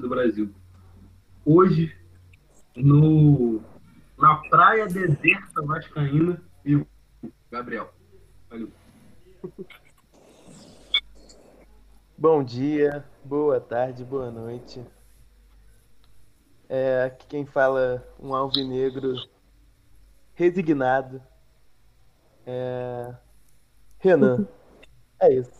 do Brasil. Hoje, no, na praia deserta vascaína, eu, Gabriel. Valeu. Bom dia, boa tarde, boa noite. É, aqui quem fala um alvinegro resignado. É... Renan. É isso.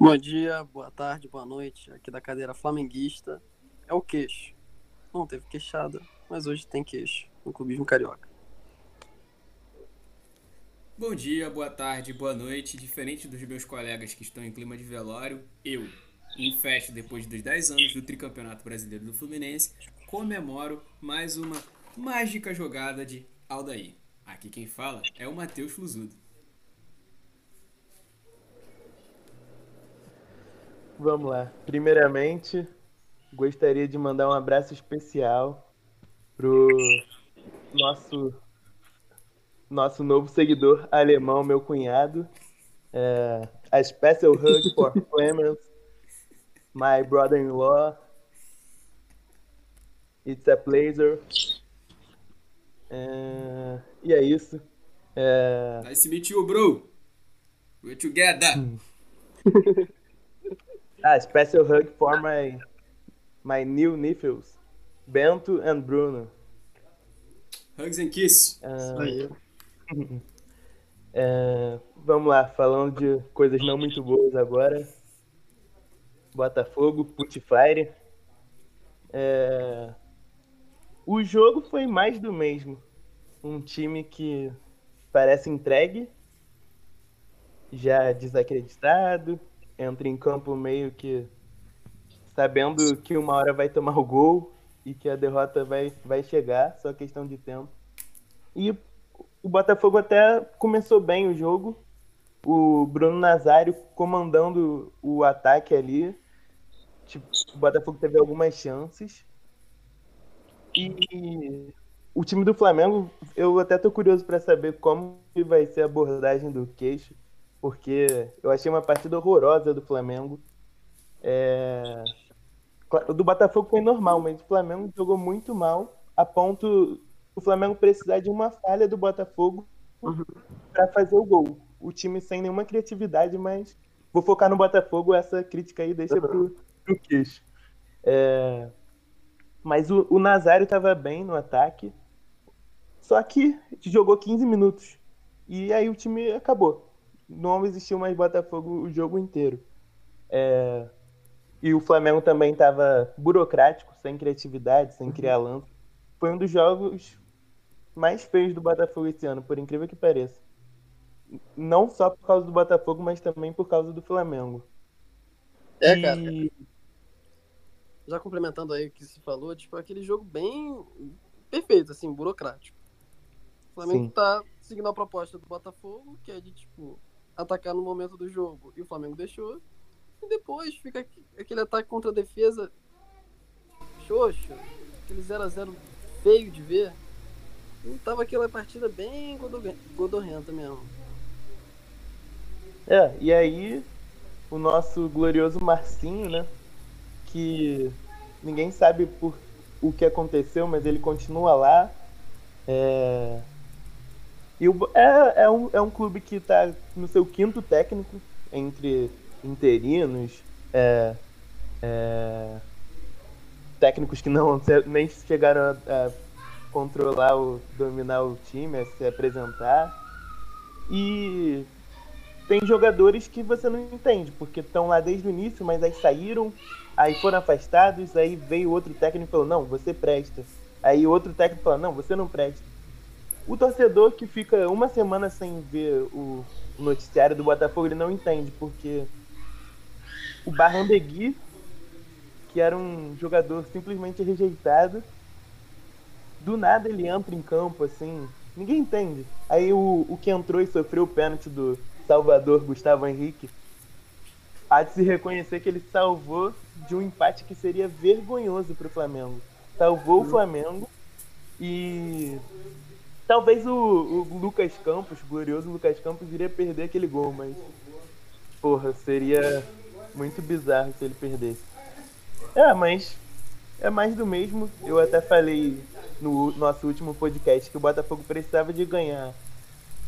Bom dia, boa tarde, boa noite. Aqui da cadeira flamenguista. É o queixo. Não teve queixada, mas hoje tem queixo no clubismo carioca. Bom dia, boa tarde, boa noite. Diferente dos meus colegas que estão em clima de velório, eu, em festa depois dos 10 anos do tricampeonato brasileiro do Fluminense, comemoro mais uma mágica jogada de Aldair. Aqui quem fala é o Matheus Fluzudo. Vamos lá. Primeiramente, gostaria de mandar um abraço especial pro nosso nosso novo seguidor alemão, meu cunhado. É, a special hug for Clemens, my brother-in-law. It's a pleasure. É, e é isso. É... Nice to meet you, bro. We're together. ah, special hug for my my new nephews, Bento and Bruno. Hugs and kiss. Uh, é, vamos lá, falando de coisas não muito boas agora. Botafogo, Putfire. É, o jogo foi mais do mesmo. Um time que parece entregue, já desacreditado, entra em campo meio que sabendo que uma hora vai tomar o gol e que a derrota vai, vai chegar, só questão de tempo. E o Botafogo até começou bem o jogo. O Bruno Nazário comandando o ataque ali. Tipo, o Botafogo teve algumas chances. E o time do Flamengo, eu até tô curioso para saber como vai ser a abordagem do queixo, porque eu achei uma partida horrorosa do Flamengo. É... O do Botafogo foi normal, mas o Flamengo jogou muito mal, a ponto o Flamengo precisar de uma falha do Botafogo uhum. para fazer o gol. O time sem nenhuma criatividade, mas vou focar no Botafogo, essa crítica aí deixa pro, pro queixo. É... Mas o, o Nazário estava bem no ataque, só que jogou 15 minutos. E aí o time acabou. Não existiu mais Botafogo o jogo inteiro. É... E o Flamengo também estava burocrático, sem criatividade, sem criar uhum. lance. Foi um dos jogos mais feios do Botafogo esse ano, por incrível que pareça. Não só por causa do Botafogo, mas também por causa do Flamengo. É, e... cara. Já complementando aí o que se falou, tipo, aquele jogo bem perfeito, assim, burocrático. O Flamengo Sim. tá seguindo a proposta do Botafogo, que é de, tipo, atacar no momento do jogo. E o Flamengo deixou. E depois fica aquele ataque contra a defesa xoxo, aquele 0x0 feio de ver. Tava aquela partida bem godorrenta mesmo. É, e aí o nosso glorioso Marcinho, né? Que ninguém sabe por o que aconteceu, mas ele continua lá. É... E o... é, é, um, é um clube que está no seu quinto técnico, entre interinos, é, é, técnicos que não nem chegaram a, a controlar, o, dominar o time, a se apresentar. E tem jogadores que você não entende, porque estão lá desde o início, mas aí saíram, aí foram afastados, aí veio outro técnico e falou, não, você presta. Aí outro técnico falou, não, você não presta. O torcedor que fica uma semana sem ver o noticiário do Botafogo, ele não entende, porque o Barrandegui, que era um jogador simplesmente rejeitado, do nada ele entra em campo, assim, ninguém entende. Aí o, o que entrou e sofreu o pênalti do Salvador, Gustavo Henrique, há de se reconhecer que ele salvou de um empate que seria vergonhoso para o Flamengo. Salvou o Flamengo e Talvez o, o Lucas Campos, o glorioso Lucas Campos, iria perder aquele gol, mas. Porra, seria muito bizarro se ele perdesse. É, mas é mais do mesmo. Eu até falei no nosso último podcast que o Botafogo precisava de ganhar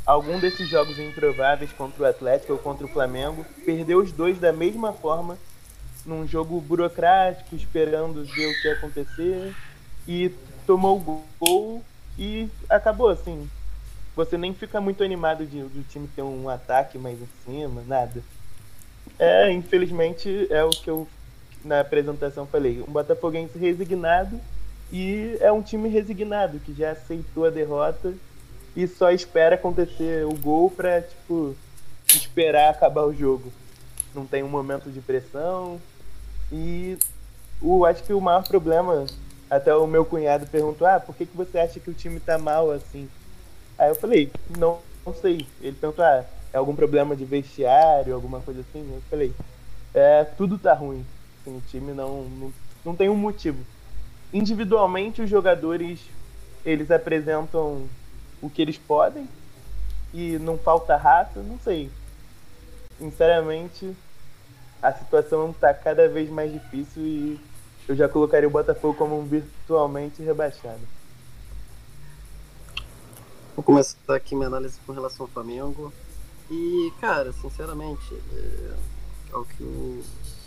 algum desses jogos improváveis contra o Atlético ou contra o Flamengo. Perdeu os dois da mesma forma, num jogo burocrático, esperando ver o que ia acontecer. E tomou o gol e acabou assim. Você nem fica muito animado de, do time ter um ataque mais em cima, nada. É, infelizmente, é o que eu na apresentação falei. Um Botafoguense resignado e é um time resignado que já aceitou a derrota e só espera acontecer o gol pra, tipo, esperar acabar o jogo. Não tem um momento de pressão. E o, acho que o maior problema, até o meu cunhado perguntou, ah, por que, que você acha que o time tá mal assim? Aí eu falei, não, não sei. Ele perguntou, ah, é algum problema de vestiário, alguma coisa assim? Eu falei, é, tudo tá ruim. Assim, o time não, não, não tem um motivo. Individualmente, os jogadores, eles apresentam o que eles podem e não falta raça, não sei. Sinceramente, a situação está cada vez mais difícil e eu já colocaria o Botafogo como um virtualmente rebaixado. Vou começar aqui minha análise com relação ao Flamengo. E, cara, sinceramente, é, é o que o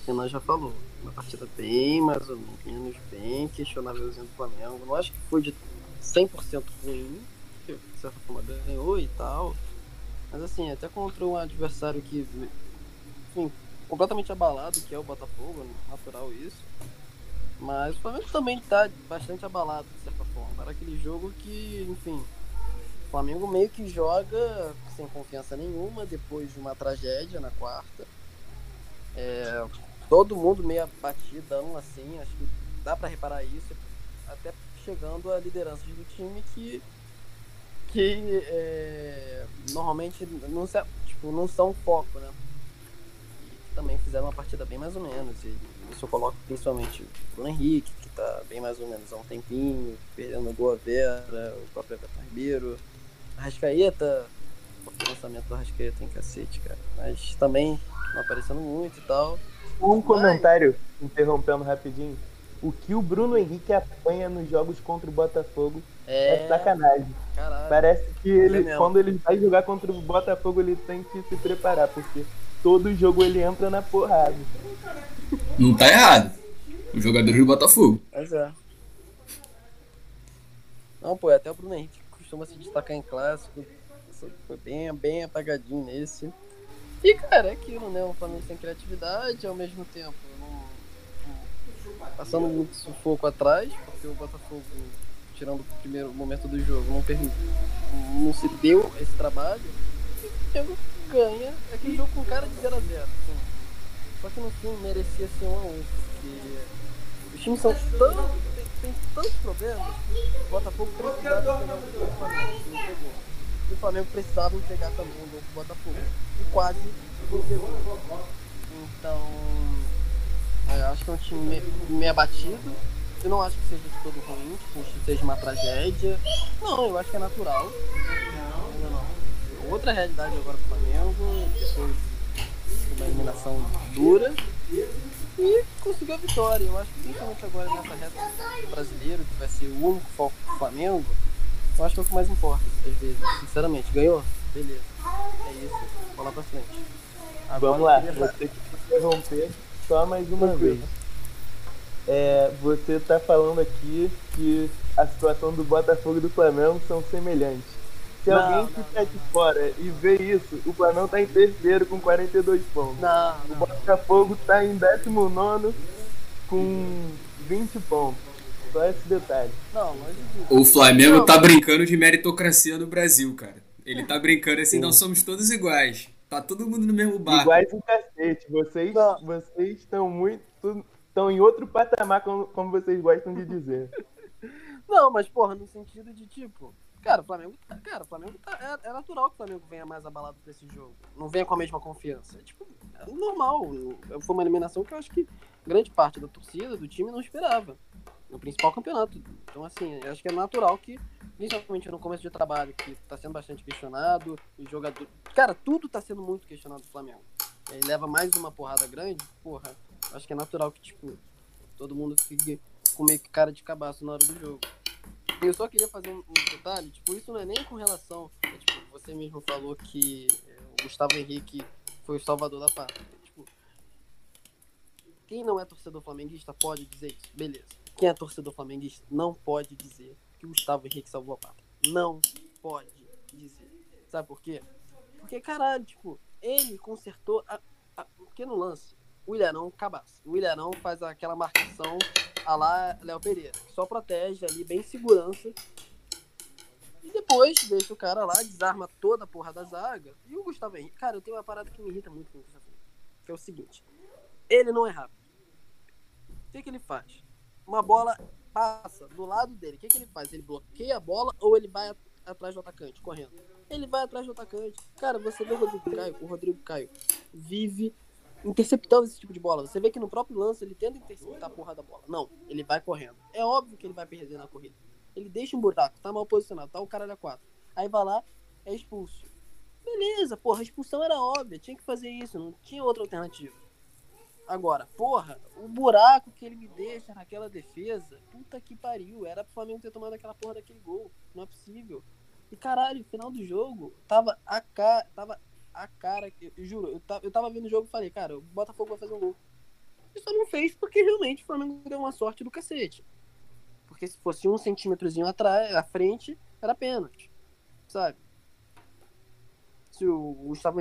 Renan já falou. Uma partida bem, mais ou menos, bem questionávelzinha do Flamengo. Não acho que foi de 100% ruim, que de certa forma ganhou e tal. Mas assim, até contra um adversário que, enfim, completamente abalado, que é o Botafogo, natural isso. Mas o Flamengo também está bastante abalado, de certa forma. Era aquele jogo que, enfim, o Flamengo meio que joga sem confiança nenhuma, depois de uma tragédia na quarta. É, todo mundo meio batidão, assim, acho que dá para reparar isso, até chegando a liderança do time que que é, normalmente não, se, tipo, não são foco, né? E também fizeram uma partida bem mais ou menos. E isso eu coloco principalmente o Henrique, que tá bem mais ou menos há um tempinho, perdendo o Boa Vera, o próprio Everton Ribeiro. A Rascaeta, o lançamento do Rascaeta em cacete, cara. Mas também não aparecendo muito e tal. Um comentário, interrompendo rapidinho. O que o Bruno Henrique apanha nos jogos contra o Botafogo é, é sacanagem. Caralho. Parece que ele, é quando ele vai jogar contra o Botafogo, ele tem que se preparar, porque todo jogo ele entra na porrada. Não tá errado. O jogador do Botafogo. Mas é. Não, pô, até o Bruno Henrique costuma se destacar em clássico. Foi bem, bem apagadinho nesse. E, cara, é aquilo, né? O Flamengo tem criatividade ao mesmo tempo. Não, passando muito sufoco atrás, porque o Botafogo, tirando o primeiro momento do jogo, não, permite, não se deu esse trabalho. E o Flamengo ganha aquele jogo com cara de 0x0. Só que no fim merecia ser 1x1, porque os times são tão. Tem, tem tantos problemas que o Botafogo precisava pegar o Flamengo, pegou o Flamengo precisava entregar também um gol pro Botafogo. E quase entregou. Então, eu acho que é um time meio, meio abatido. Eu não acho que seja de todo ruim, que seja uma tragédia. Não, eu acho que é natural. Não, não. Outra realidade agora pro Flamengo, de uma eliminação dura. E conseguiu a vitória. Eu acho que principalmente agora nessa reta brasileiro, que vai ser o único foco do Flamengo, eu acho que é o que mais importa, às vezes. Sinceramente, ganhou? Beleza. É isso. Vamos lá pra frente. Agora Vamos lá, vou ter que interromper só mais uma vez. É, você tá falando aqui que a situação do Botafogo e do Flamengo são semelhantes. Se não, alguém que está de fora e vê isso, o Flamengo tá em terceiro com 42 pontos. Não, o Botafogo tá em 19 com 20 pontos. Só esse detalhe. Não, longe disso. O Flamengo não. tá brincando de meritocracia no Brasil, cara. Ele tá brincando assim, Sim. não somos todos iguais. Tá todo mundo no mesmo barco. Iguais um cacete. Vocês, vocês estão muito. estão em outro patamar, como, como vocês gostam de dizer. Não, mas, porra, no sentido de tipo. Cara, o Flamengo, tá, cara, o Flamengo tá, é, é, natural que o Flamengo venha mais abalado pra esse jogo. Não venha com a mesma confiança. É, tipo, é normal. Foi uma eliminação que eu acho que grande parte da torcida, do time, não esperava no principal campeonato. Então, assim, acho que é natural que principalmente no começo de trabalho, que tá sendo bastante questionado, o jogador. Cara, tudo tá sendo muito questionado do Flamengo. E aí leva mais uma porrada grande, porra, acho que é natural que, tipo, todo mundo fique com meio que cara de cabaço na hora do jogo. Eu só queria fazer um, detalhe, tipo, isso não é nem com relação. É, tipo, você mesmo falou que é, o Gustavo Henrique foi o salvador da pátria. Tipo, quem não é torcedor flamenguista pode dizer isso, beleza. Quem é torcedor flamenguista não pode dizer que o Gustavo Henrique salvou a pátria. Não pode dizer. Sabe por quê? Porque, caralho, tipo, ele consertou a, a, um pequeno lance. O Ilharão cabaça. O Ilharão faz aquela marcação a lá Léo Pereira, que só protege ali, bem segurança. E depois deixa o cara lá, desarma toda a porra da zaga. E o Gustavo Henrique, cara, eu tenho uma parada que me irrita muito com o Gustavo Henrique, que é o seguinte: ele não é rápido. O que, que ele faz? Uma bola passa do lado dele. O que, que ele faz? Ele bloqueia a bola ou ele vai atrás do atacante, correndo? Ele vai atrás do atacante. Cara, você vê o Rodrigo Caio, o Rodrigo Caio vive interceptando esse tipo de bola. Você vê que no próprio lance ele tenta interceptar a porra da bola. Não, ele vai correndo. É óbvio que ele vai perder na corrida. Ele deixa um buraco, tá mal posicionado, tá o cara da 4. Aí vai lá, é expulso. Beleza, porra, a expulsão era óbvia, tinha que fazer isso, não tinha outra alternativa. Agora, porra, o buraco que ele me deixa naquela defesa, puta que pariu, era pro Flamengo ter tomado aquela porra daquele gol. Não é possível. E caralho, final do jogo, tava a cara, tava a cara, eu juro, eu tava, eu tava vendo o jogo e falei, cara, o Botafogo vai fazer um gol. E só não fez porque realmente o Flamengo deu uma sorte do cacete. Porque se fosse um centímetrozinho atrás, à frente, era pênalti. Sabe? Se o Gustavo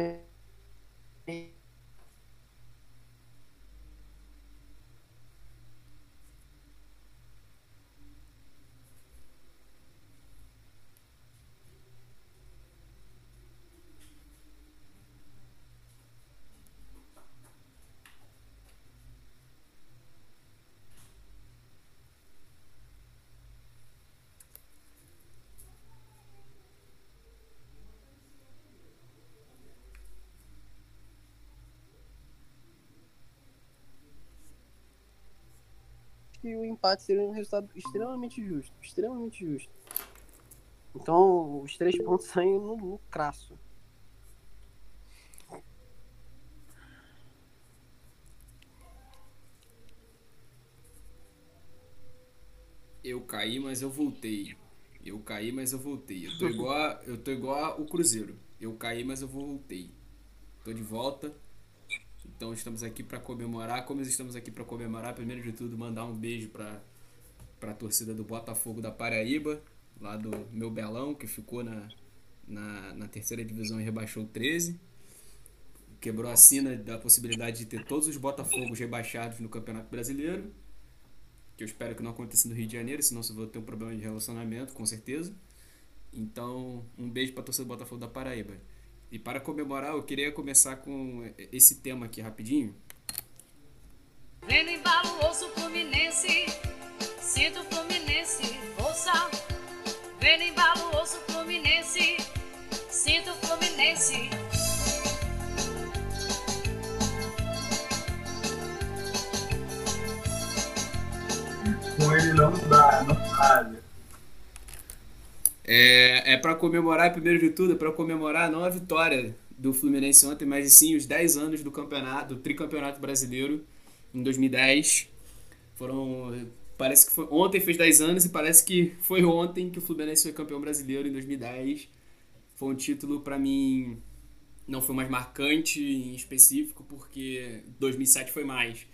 que o empate seria um resultado extremamente justo. Extremamente justo. Então, os três pontos saem no, no crasso. Eu caí, mas eu voltei. Eu caí, mas eu voltei. Eu tô igual, a, eu tô igual o Cruzeiro. Eu caí, mas eu voltei. Tô de volta. Então estamos aqui para comemorar. Como estamos aqui para comemorar, primeiro de tudo, mandar um beijo para a torcida do Botafogo da Paraíba, lá do meu Belão, que ficou na, na, na terceira divisão e rebaixou 13. Quebrou a sina da possibilidade de ter todos os Botafogos rebaixados no Campeonato Brasileiro. Que eu espero que não aconteça no Rio de Janeiro, senão você vai ter um problema de relacionamento, com certeza. Então, um beijo para a torcida do Botafogo da Paraíba. E para comemorar, eu queria começar com esse tema aqui rapidinho. Vendo embalo, ouço Fluminense, sinto Fluminense, força. Vendo embalo, ouço Fluminense, sinto Fluminense. Com ele não dá, não sabe. É, é para comemorar, primeiro de tudo, é para comemorar não a vitória do Fluminense ontem, mas sim os 10 anos do campeonato, do tricampeonato brasileiro em 2010. Foram. Parece que foi. Ontem fez 10 anos e parece que foi ontem que o Fluminense foi campeão brasileiro em 2010. Foi um título para mim não foi mais marcante em específico, porque 2007 foi mais.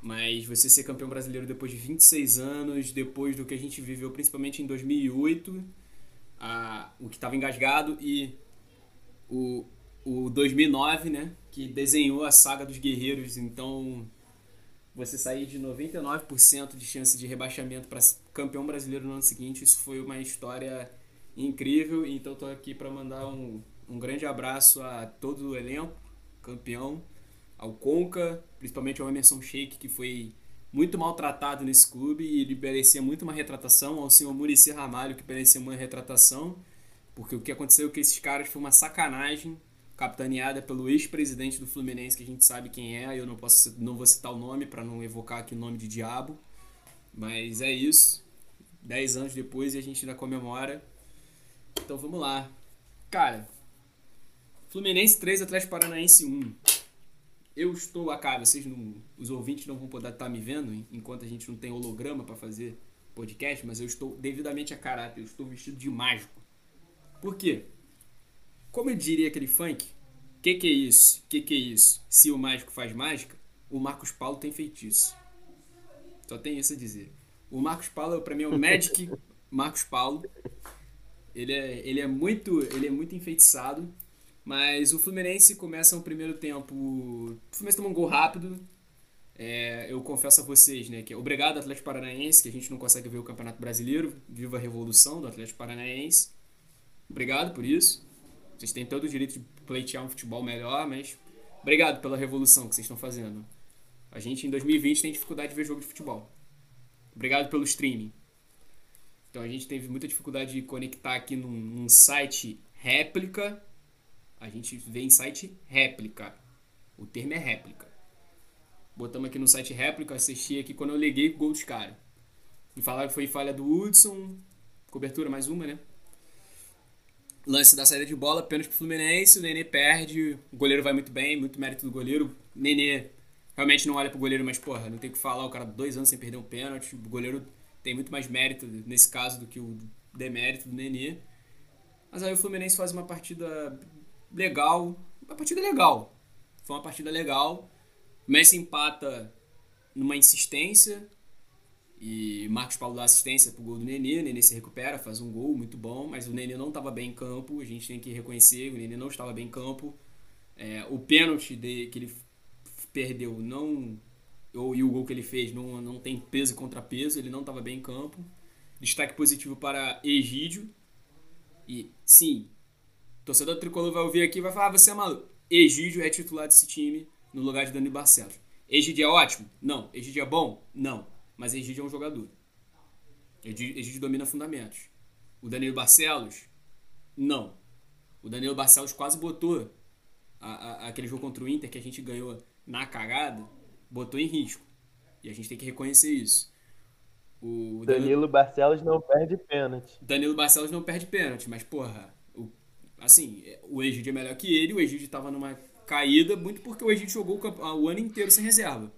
Mas você ser campeão brasileiro depois de 26 anos, depois do que a gente viveu principalmente em 2008 a, o que estava engasgado e o, o 2009, né, que desenhou a saga dos guerreiros. Então, você sair de 99% de chance de rebaixamento para campeão brasileiro no ano seguinte, isso foi uma história incrível. Então, estou aqui para mandar um, um grande abraço a todo o elenco, campeão, ao Conca, principalmente ao Emerson Sheik, que foi muito maltratado nesse clube e ele merecia muito uma retratação, ao senhor Murici Ramalho que merecia uma retratação, porque o que aconteceu com esses caras foi uma sacanagem, capitaneada pelo ex-presidente do Fluminense, que a gente sabe quem é, eu não posso não vou citar o nome para não evocar aqui o nome de diabo, mas é isso. Dez anos depois e a gente ainda comemora. Então vamos lá. Cara, Fluminense 3, Atlético Paranaense 1. Eu estou a cara, vocês não, os ouvintes não vão poder estar me vendo enquanto a gente não tem holograma para fazer podcast, mas eu estou devidamente a caráter, eu estou vestido de mágico. Por quê? Como eu diria aquele funk, que que é isso? Que que é isso? Se o mágico faz mágica, o Marcos Paulo tem feitiço. Só tem isso a dizer. O Marcos Paulo, para mim, é o Magic Marcos Paulo. Ele é, ele é muito ele é muito enfeitiçado. Mas o Fluminense começa o primeiro tempo. O Fluminense toma um gol rápido. É, eu confesso a vocês, né, que é obrigado Atlético Paranaense, que a gente não consegue ver o Campeonato Brasileiro. Viva a revolução do Atlético Paranaense. Obrigado por isso. Vocês têm todo o direito de pleitear um futebol melhor, mas obrigado pela revolução que vocês estão fazendo. A gente em 2020 tem dificuldade de ver jogo de futebol. Obrigado pelo streaming. Então a gente teve muita dificuldade de conectar aqui num, num site réplica. A gente vê em site réplica. O termo é réplica. Botamos aqui no site réplica, assisti aqui quando eu liguei o gol dos caras. Me falaram que foi falha do Hudson. Cobertura mais uma, né? Lance da saída de bola, pênalti pro Fluminense, o Nenê perde, o goleiro vai muito bem, muito mérito do goleiro. Nenê realmente não olha pro goleiro, mas porra, não tem o que falar, o cara dois anos sem perder um pênalti, o goleiro tem muito mais mérito nesse caso do que o demérito do Nenê. Mas aí o Fluminense faz uma partida legal, uma partida legal. Foi uma partida legal. Messi empata numa insistência, e Marcos Paulo dá assistência pro gol do Nenê, o Nenê se recupera, faz um gol muito bom, mas o Nenê não estava bem em campo, a gente tem que reconhecer, o Nenê não estava bem em campo. É, o pênalti de, que ele perdeu não ou, e o gol que ele fez não, não tem peso e contrapeso, ele não estava bem em campo. Destaque positivo para Egídio. E sim, torcedor tricolor vai ouvir aqui e vai falar: ah, você é maluco. Egídio é titular desse time no lugar de Dani Barcelos. Egídio é ótimo? Não. Egídio é bom? Não. Mas Egídio é um jogador. Egídio domina fundamentos. O Danilo Barcelos? Não. O Danilo Barcelos quase botou a, a, aquele jogo contra o Inter que a gente ganhou na cagada, botou em risco. E a gente tem que reconhecer isso. O Danilo, Danilo Barcelos não perde pênalti. Danilo Barcelos não perde pênalti, mas porra, assim, o Egídio é melhor que ele, o Egídio estava numa caída, muito porque o Egídio jogou o, o ano inteiro sem reserva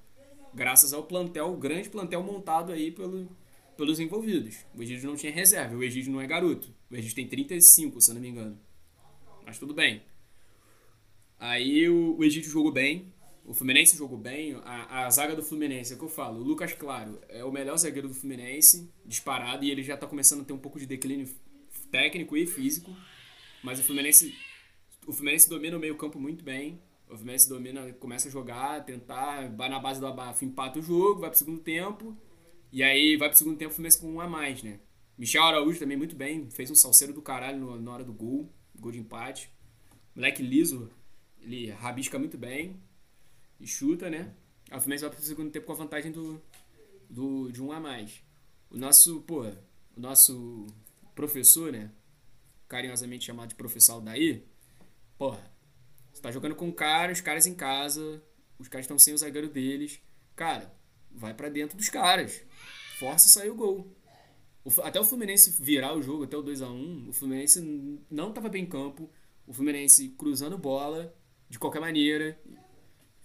graças ao plantel, o grande plantel montado aí pelo, pelos envolvidos. O Egídio não tinha reserva, o Egídio não é garoto. O Egídio tem 35, se eu não me engano. Mas tudo bem. Aí o, o Egídio jogou bem, o Fluminense jogou bem, a, a zaga do Fluminense, é o que eu falo, o Lucas Claro é o melhor zagueiro do Fluminense, disparado, e ele já tá começando a ter um pouco de declínio técnico e físico, mas o Fluminense, o Fluminense domina o meio campo muito bem, o Fluminense domina, começa a jogar, tentar, vai na base do abafo, empata o jogo, vai pro segundo tempo. E aí vai pro segundo tempo o Fluminense com um a mais, né? Michel Araújo também muito bem, fez um salseiro do caralho no, na hora do gol, gol de empate. Moleque liso, ele rabisca muito bem e chuta, né? O Fluminense vai pro segundo tempo com a vantagem do, do, de um a mais. O nosso, pô, o nosso professor, né? Carinhosamente chamado de professor daí, porra, tá jogando com cara, os caras em casa, os caras estão sem o zagueiro deles. Cara, vai para dentro dos caras. Força sair o gol. O, até o Fluminense virar o jogo, até o 2 a 1 o Fluminense não estava bem em campo. O Fluminense cruzando bola de qualquer maneira.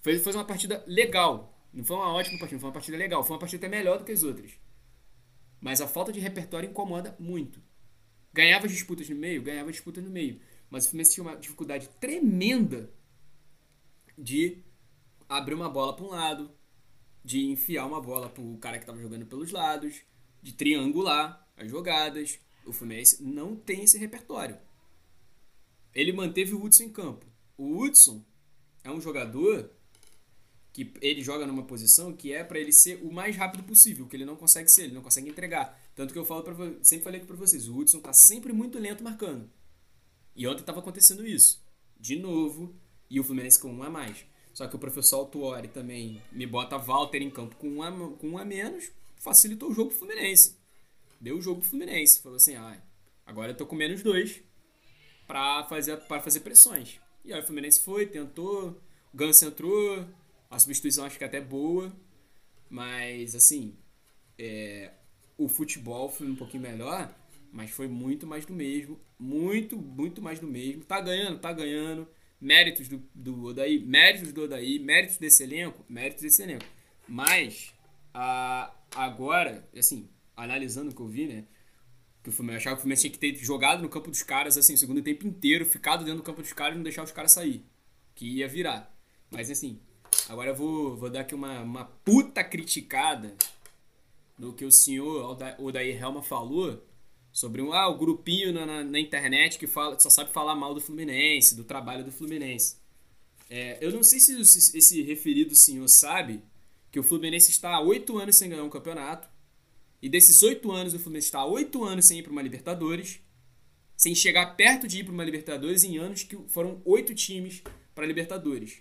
Foi, foi uma partida legal. Não foi uma ótima partida, foi uma partida legal. Foi uma partida até melhor do que as outras. Mas a falta de repertório incomoda muito. Ganhava disputas no meio? Ganhava disputas no meio. Mas o Fluminense tinha uma dificuldade tremenda de abrir uma bola para um lado, de enfiar uma bola para o cara que estava jogando pelos lados, de triangular as jogadas. O Fluminense não tem esse repertório. Ele manteve o Hudson em campo. O Hudson é um jogador que ele joga numa posição que é para ele ser o mais rápido possível, que ele não consegue ser, ele não consegue entregar. Tanto que eu falo sempre falei aqui para vocês, o Hudson tá sempre muito lento marcando. E ontem estava acontecendo isso. De novo, e o Fluminense com um a mais. Só que o professor Altuori também me bota Walter em campo com um a, com um a menos, facilitou o jogo pro Fluminense. Deu o jogo pro Fluminense. Falou assim, ah, agora eu tô com menos dois para fazer, pra fazer pressões. E aí o Fluminense foi, tentou, o Ganso entrou, a substituição acho que é até boa, mas assim, é, o futebol foi um pouquinho melhor, Mas foi muito mais do mesmo. Muito, muito mais do mesmo. Tá ganhando, tá ganhando. Méritos do, do Odaí, méritos do Odaí, méritos desse elenco, méritos desse elenco. Mas, a, agora, assim, analisando o que eu vi, né? Que o Fluminense achava que o Fluminense tinha que ter jogado no campo dos caras, assim, o segundo tempo inteiro, ficado dentro do campo dos caras e não deixar os caras sair. Que ia virar. Mas, assim, agora eu vou, vou dar aqui uma, uma puta criticada no que o senhor Odair Helma falou sobre um, ah, o grupinho na, na, na, internet que fala, só sabe falar mal do Fluminense, do trabalho do Fluminense. É, eu não sei se esse referido senhor sabe que o Fluminense está há oito anos sem ganhar um campeonato. E desses oito anos, o Fluminense está há oito anos sem ir para uma Libertadores. Sem chegar perto de ir para uma Libertadores em anos que foram oito times para a Libertadores.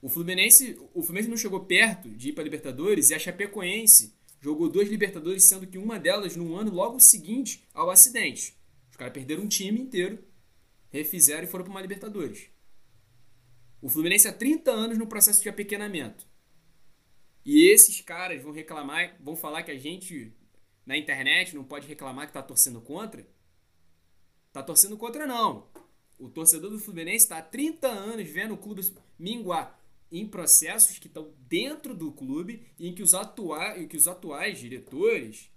O Fluminense, o Fluminense não chegou perto de ir para a Libertadores e a Chapecoense jogou duas Libertadores, sendo que uma delas no ano logo seguinte ao acidente. Os caras perderam um time inteiro, refizeram e foram para uma Libertadores. O Fluminense há 30 anos no processo de apequenamento. E esses caras vão reclamar, vão falar que a gente na internet não pode reclamar que tá torcendo contra. Tá torcendo contra não. O torcedor do Fluminense está há 30 anos vendo o clube minguar em processos que estão dentro do clube e em que os, atua em que os atuais diretores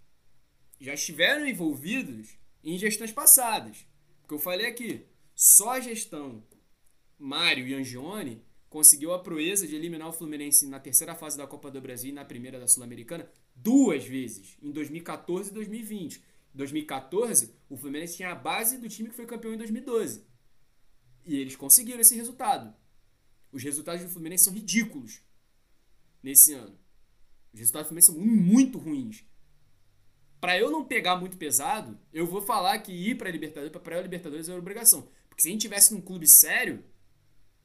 já estiveram envolvidos em gestões passadas. Porque eu falei aqui, só a gestão Mário e Angione conseguiu a proeza de eliminar o Fluminense na terceira fase da Copa do Brasil e na primeira da Sul-Americana duas vezes, em 2014 e 2020. Em 2014, o Fluminense tinha a base do time que foi campeão em 2012. E eles conseguiram esse resultado. Os resultados do Fluminense são ridículos nesse ano. Os resultados do Fluminense são muito ruins. Para eu não pegar muito pesado, eu vou falar que ir para Libertadores, para a Libertadores é obrigação. Porque se a gente tivesse num clube sério,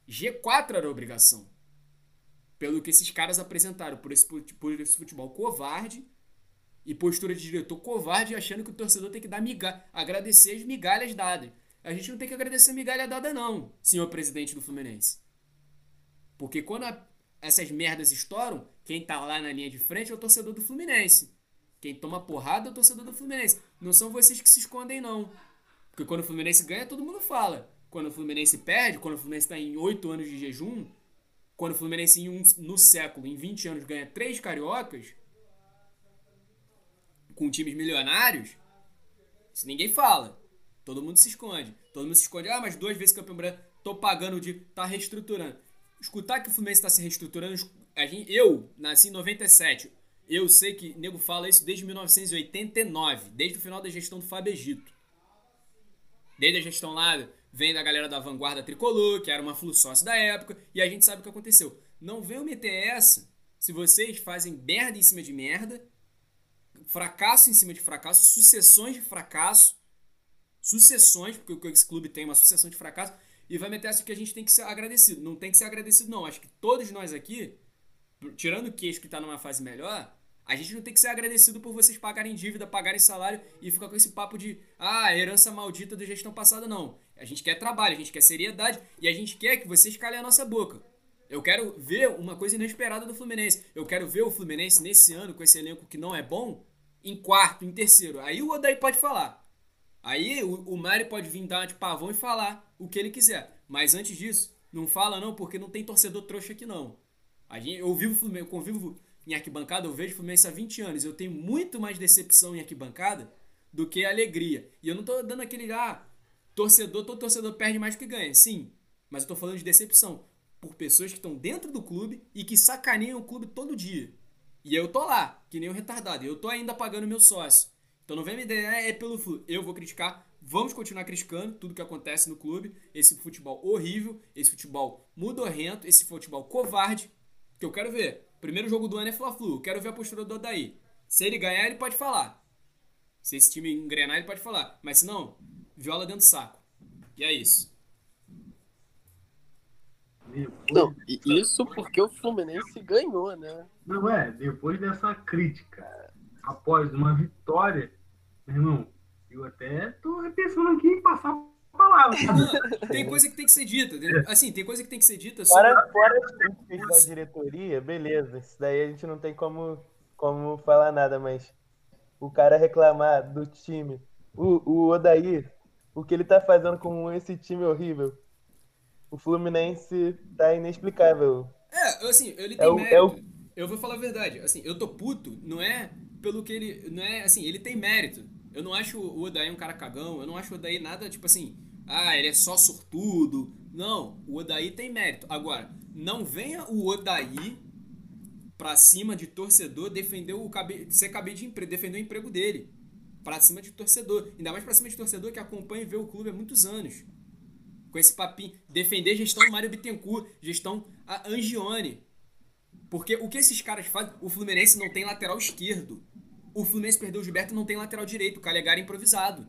G4 era obrigação. Pelo que esses caras apresentaram por esse, por esse futebol covarde e postura de diretor covarde, achando que o torcedor tem que dar migalha, agradecer as migalhas dadas. A gente não tem que agradecer a migalha dada, não, senhor presidente do Fluminense. Porque quando a, essas merdas estouram, quem tá lá na linha de frente é o torcedor do Fluminense. Quem toma porrada é o torcedor do Fluminense. Não são vocês que se escondem, não. Porque quando o Fluminense ganha, todo mundo fala. Quando o Fluminense perde, quando o Fluminense está em 8 anos de jejum, quando o Fluminense em um, no século, em 20 anos, ganha três cariocas, com times milionários, isso ninguém fala. Todo mundo se esconde. Todo mundo se esconde. Ah, mas duas vezes campeão brasileiro, tô pagando de. tá reestruturando escutar que o Fluminense está se reestruturando. Eu nasci em 97. Eu sei que nego fala isso desde 1989, desde o final da gestão do Fábio Egito. Desde a gestão lá, vem da galera da vanguarda tricolor, que era uma flu sócio da época, e a gente sabe o que aconteceu. Não venham meter essa se vocês fazem merda em cima de merda, fracasso em cima de fracasso, sucessões de fracasso, sucessões, porque esse clube tem uma sucessão de fracasso, e vai meter essa que a gente tem que ser agradecido. Não tem que ser agradecido, não. Acho que todos nós aqui, tirando o queixo que tá numa fase melhor, a gente não tem que ser agradecido por vocês pagarem dívida, pagarem salário e ficar com esse papo de ah, herança maldita da gestão passada, não. A gente quer trabalho, a gente quer seriedade e a gente quer que vocês calem a nossa boca. Eu quero ver uma coisa inesperada do Fluminense. Eu quero ver o Fluminense nesse ano, com esse elenco que não é bom, em quarto, em terceiro. Aí o Odaí pode falar. Aí o, o Mário pode vir dar de pavão e falar o que ele quiser. Mas antes disso, não fala não, porque não tem torcedor trouxa aqui não. A gente, eu vivo eu convivo em arquibancada, eu vejo Fluminense há 20 anos. Eu tenho muito mais decepção em arquibancada do que alegria. E eu não tô dando aquele, ah, torcedor, todo torcedor perde mais do que ganha. Sim, mas eu tô falando de decepção por pessoas que estão dentro do clube e que sacaneiam o clube todo dia. E eu tô lá, que nem um retardado. Eu tô ainda pagando meu sócio. Então não vem me dizer, é, é pelo Flu. Eu vou criticar, vamos continuar criticando tudo que acontece no clube, esse futebol horrível, esse futebol mudorrento, esse futebol covarde, que eu quero ver. Primeiro jogo do ano é Fla-Flu, quero ver a postura do Odaí. Se ele ganhar, ele pode falar. Se esse time engrenar, ele pode falar. Mas se não, viola dentro do saco. E é isso. Não, isso porque o Fluminense ganhou, né? Não é, depois dessa crítica após uma vitória, meu irmão, eu até tô pensando aqui em passar a palavra. tem coisa que tem que ser dita. Né? Assim, tem coisa que tem que ser dita. Fora, sobre... fora as críticas da diretoria, beleza. Isso daí a gente não tem como, como falar nada, mas o cara reclamar do time o, o Odaí, o que ele tá fazendo com esse time horrível. O Fluminense tá inexplicável. É, assim, ele tem É o- mérito. é o- Eu vou falar a verdade. Assim, eu tô puto, não é pelo que ele. Não é assim, ele tem mérito. Eu não acho o Odaí um cara cagão, eu não acho o Odaí nada, tipo assim, ah, ele é só sortudo. Não, o Odaí tem mérito. Agora, não venha o Odaí pra cima de torcedor defender o cabe, ser de emprego, defender o emprego dele. Pra cima de torcedor. Ainda mais pra cima de torcedor que acompanha e vê o clube há muitos anos. Com esse papinho. Defender gestão Mário Bittencourt, gestão a Angione. Porque o que esses caras fazem. O Fluminense não tem lateral esquerdo. O Fluminense perdeu o Gilberto não tem lateral direito. O Calegari é improvisado.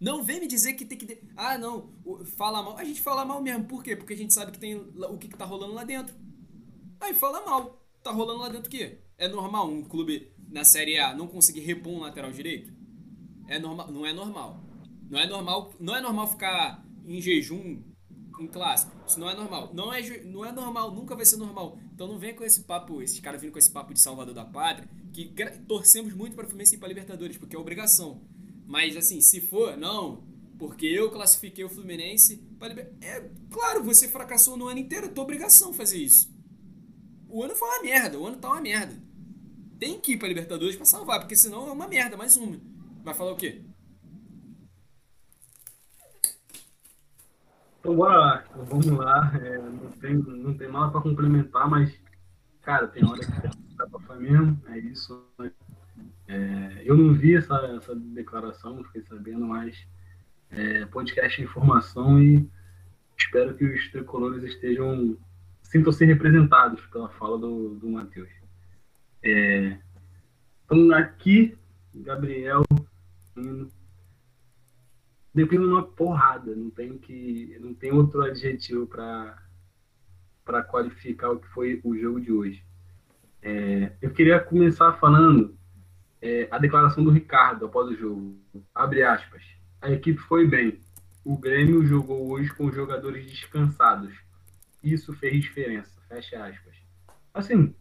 Não vem me dizer que tem que. Ah, não. Fala mal. A gente fala mal mesmo. Por quê? Porque a gente sabe que tem o que, que tá rolando lá dentro. Aí fala mal. Tá rolando lá dentro o quê? É normal um clube na Série A não conseguir repor um lateral direito? É normal. Não é normal. Não é normal. Não é normal ficar em jejum em clássico. Isso não é normal. Não é, não é normal, nunca vai ser normal. Então não vem com esse papo, esses caras vindo com esse papo de salvador da pátria, que torcemos muito para o Fluminense ir para Libertadores, porque é obrigação. Mas assim, se for, não, porque eu classifiquei o Fluminense para Libertadores. É claro, você fracassou no ano inteiro, é tua obrigação fazer isso. O ano foi uma merda, o ano tá uma merda. Tem que ir para Libertadores para salvar, porque senão é uma merda, mais uma. Vai falar o quê? Então bora lá, então, vamos lá. É, não, tem, não tem nada para complementar, mas, cara, tem hora que dá pra falar mesmo, é isso. É, eu não vi essa, essa declaração, fiquei sabendo, mas é, podcast é informação e espero que os tricolores estejam sintam-se representados pela fala do, do Matheus. É, então aqui, Gabriel, defino uma porrada, não tem que não tem outro adjetivo para para qualificar o que foi o jogo de hoje. É, eu queria começar falando é, a declaração do Ricardo após o jogo. Abre aspas. A equipe foi bem. O Grêmio jogou hoje com jogadores descansados. Isso fez diferença. Fecha aspas. Assim,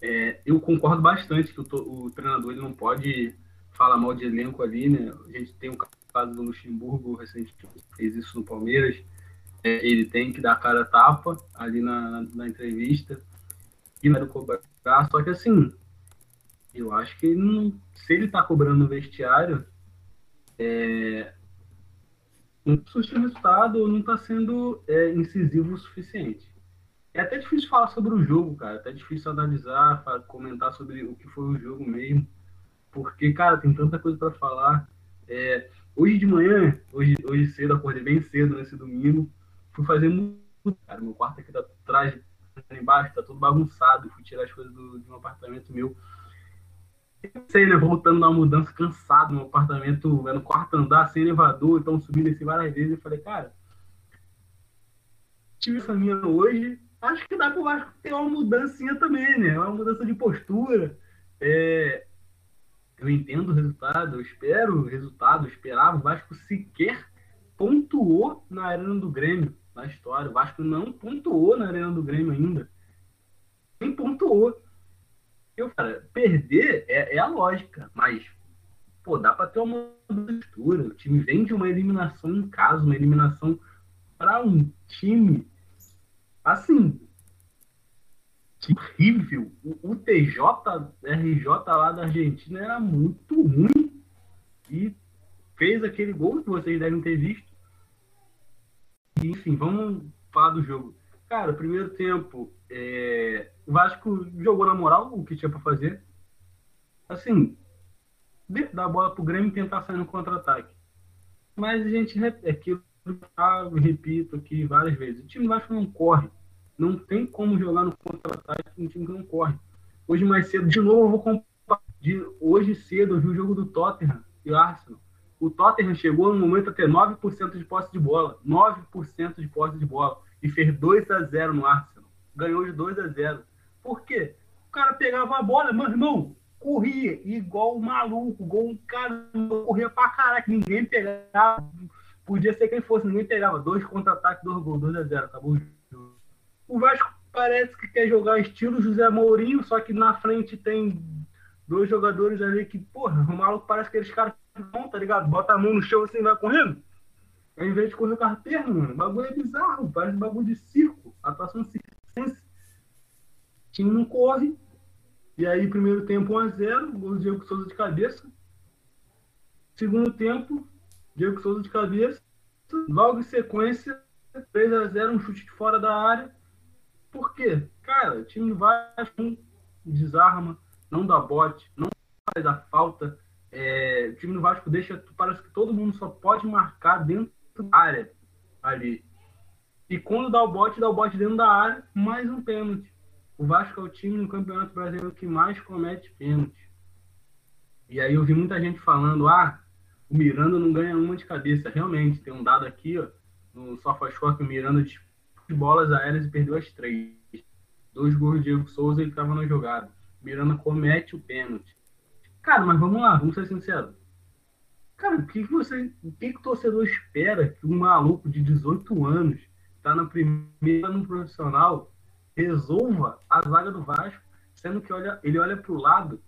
é, eu concordo bastante que o, o treinador ele não pode falar mal de elenco ali, né? A gente tem o caso do Luxemburgo recentemente fez isso no Palmeiras. É, ele tem que dar cara a tapa ali na, na, entrevista e vai cobrar. Só que assim, eu acho que ele não, se ele tá cobrando no vestiário, é, não surtiu resultado ou não tá sendo é, incisivo o suficiente. É até difícil falar sobre o jogo, cara. É até difícil analisar, comentar sobre o que foi o jogo mesmo. Porque, cara, tem tanta coisa para falar. É, hoje de manhã, hoje, hoje cedo, acordei bem cedo nesse domingo. Fui fazer muito. Cara, meu quarto aqui tá atrás, embaixo, tá tudo bagunçado. Fui tirar as coisas do, de um apartamento meu. Eu sei, né? Voltando da mudança, cansado no apartamento, é no quarto andar, sem elevador, então subi desci várias vezes. Eu falei, cara, tive essa minha hoje, acho que dá Vasco ter uma mudancinha também, né? Uma mudança de postura. É, eu entendo o resultado, eu espero o resultado, eu esperava. O Vasco sequer pontuou na Arena do Grêmio, na história. O Vasco não pontuou na Arena do Grêmio ainda. Nem pontuou. Eu, cara, perder é, é a lógica, mas, pô, dá pra ter uma postura. O time vem de uma eliminação em casa, uma eliminação para um time assim, horrível. O, o TJ, RJ lá da Argentina era muito ruim e fez aquele gol que vocês devem ter visto. E, enfim, vamos falar do jogo. Cara, primeiro tempo, é, o Vasco jogou na moral o que tinha para fazer. Assim, dar a bola pro Grêmio tentar sair no contra-ataque. Mas a gente, é aquilo eu repito aqui várias vezes, o time do Vasco não corre. Não tem como jogar no contra-ataque um time que não corre. Hoje mais cedo, de novo, eu vou comparar. De, hoje cedo eu vi o jogo do Tottenham e Arsenal. O Tottenham chegou no momento a ter 9% de posse de bola. 9% de posse de bola. E fez 2 a 0 no Arsenal. Ganhou de 2 a 0 Por quê? O cara pegava a bola, meu irmão, corria igual um maluco, igual um cara, corria pra caraca. Ninguém pegava. Podia ser quem fosse, ninguém pegava. Dois contra-ataques, dois gols, 2 a 0 Acabou o jogo. O Vasco parece que quer jogar estilo José Mourinho, só que na frente tem dois jogadores ali que, porra, o maluco parece que eles caras tá ligado? Bota a mão no chão assim e vai correndo. Ao invés de correr com as pernas, mano. O bagulho é bizarro, parece bagulho de circo. Atuação circense. O time não corre. E aí, primeiro tempo 1x0, gol do Diego Souza de cabeça. Segundo tempo, Diego Souza de cabeça. Logo em sequência, 3x0, um chute de fora da área. Por quê? Cara, o time do Vasco não desarma, não dá bote, não faz a falta. É, o time do Vasco deixa, parece que todo mundo só pode marcar dentro da área ali. E quando dá o bote, dá o bote dentro da área, mais um pênalti. O Vasco é o time no Campeonato Brasileiro que mais comete pênalti. E aí eu vi muita gente falando, ah, o Miranda não ganha uma de cabeça. Realmente, tem um dado aqui, ó, no SofaScore, que o Miranda de bolas aéreas e perdeu as três. Dois gols de Diego Souza ele estava na jogada. Miranda comete o pênalti. Cara, mas vamos lá, vamos ser sinceros. Cara, o que, que você. O que, que o torcedor espera que um maluco de 18 anos tá na primeira no profissional resolva a zaga do Vasco, sendo que olha, ele olha para o lado,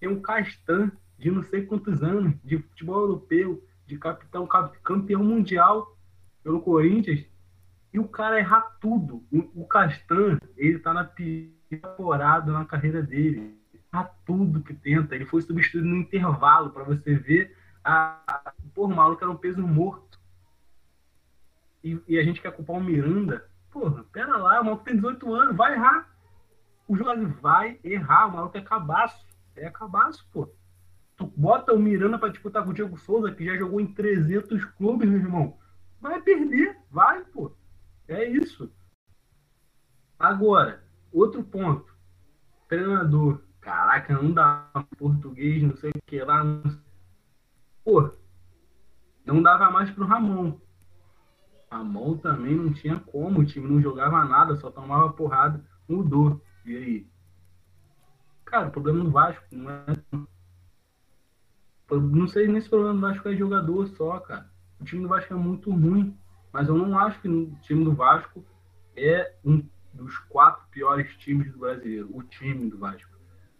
tem um Castan de não sei quantos anos, de futebol europeu, de capitão, campeão mundial pelo Corinthians, e o cara errar tudo. O, Castan, ele tá na temporada na carreira dele. Erra tudo que tenta. Ele foi substituído no intervalo para você ver a. Porra, o maluco era um peso morto. E, e, a gente quer culpar o Miranda. Porra, pera lá, o maluco tem 18 anos, vai errar. O jogador vai errar, o maluco é cabaço. É cabaço, pô. Tu bota o Miranda para disputar com o Diego Souza, que já jogou em 300 clubes, meu irmão. Vai perder, vai, pô. É isso. Agora, outro ponto. Treinador. Caraca, não dá português, não sei o que lá. Pô, não dava mais pro Ramon. Ramon também não tinha como, o time não jogava nada, só tomava porrada, mudou. E aí? Cara, o problema do Vasco não é. Não sei nem se o problema do Vasco é jogador só, cara. O time do Vasco é muito ruim. Mas eu não acho que o time do Vasco é um dos quatro piores times do brasileiro, o time do Vasco.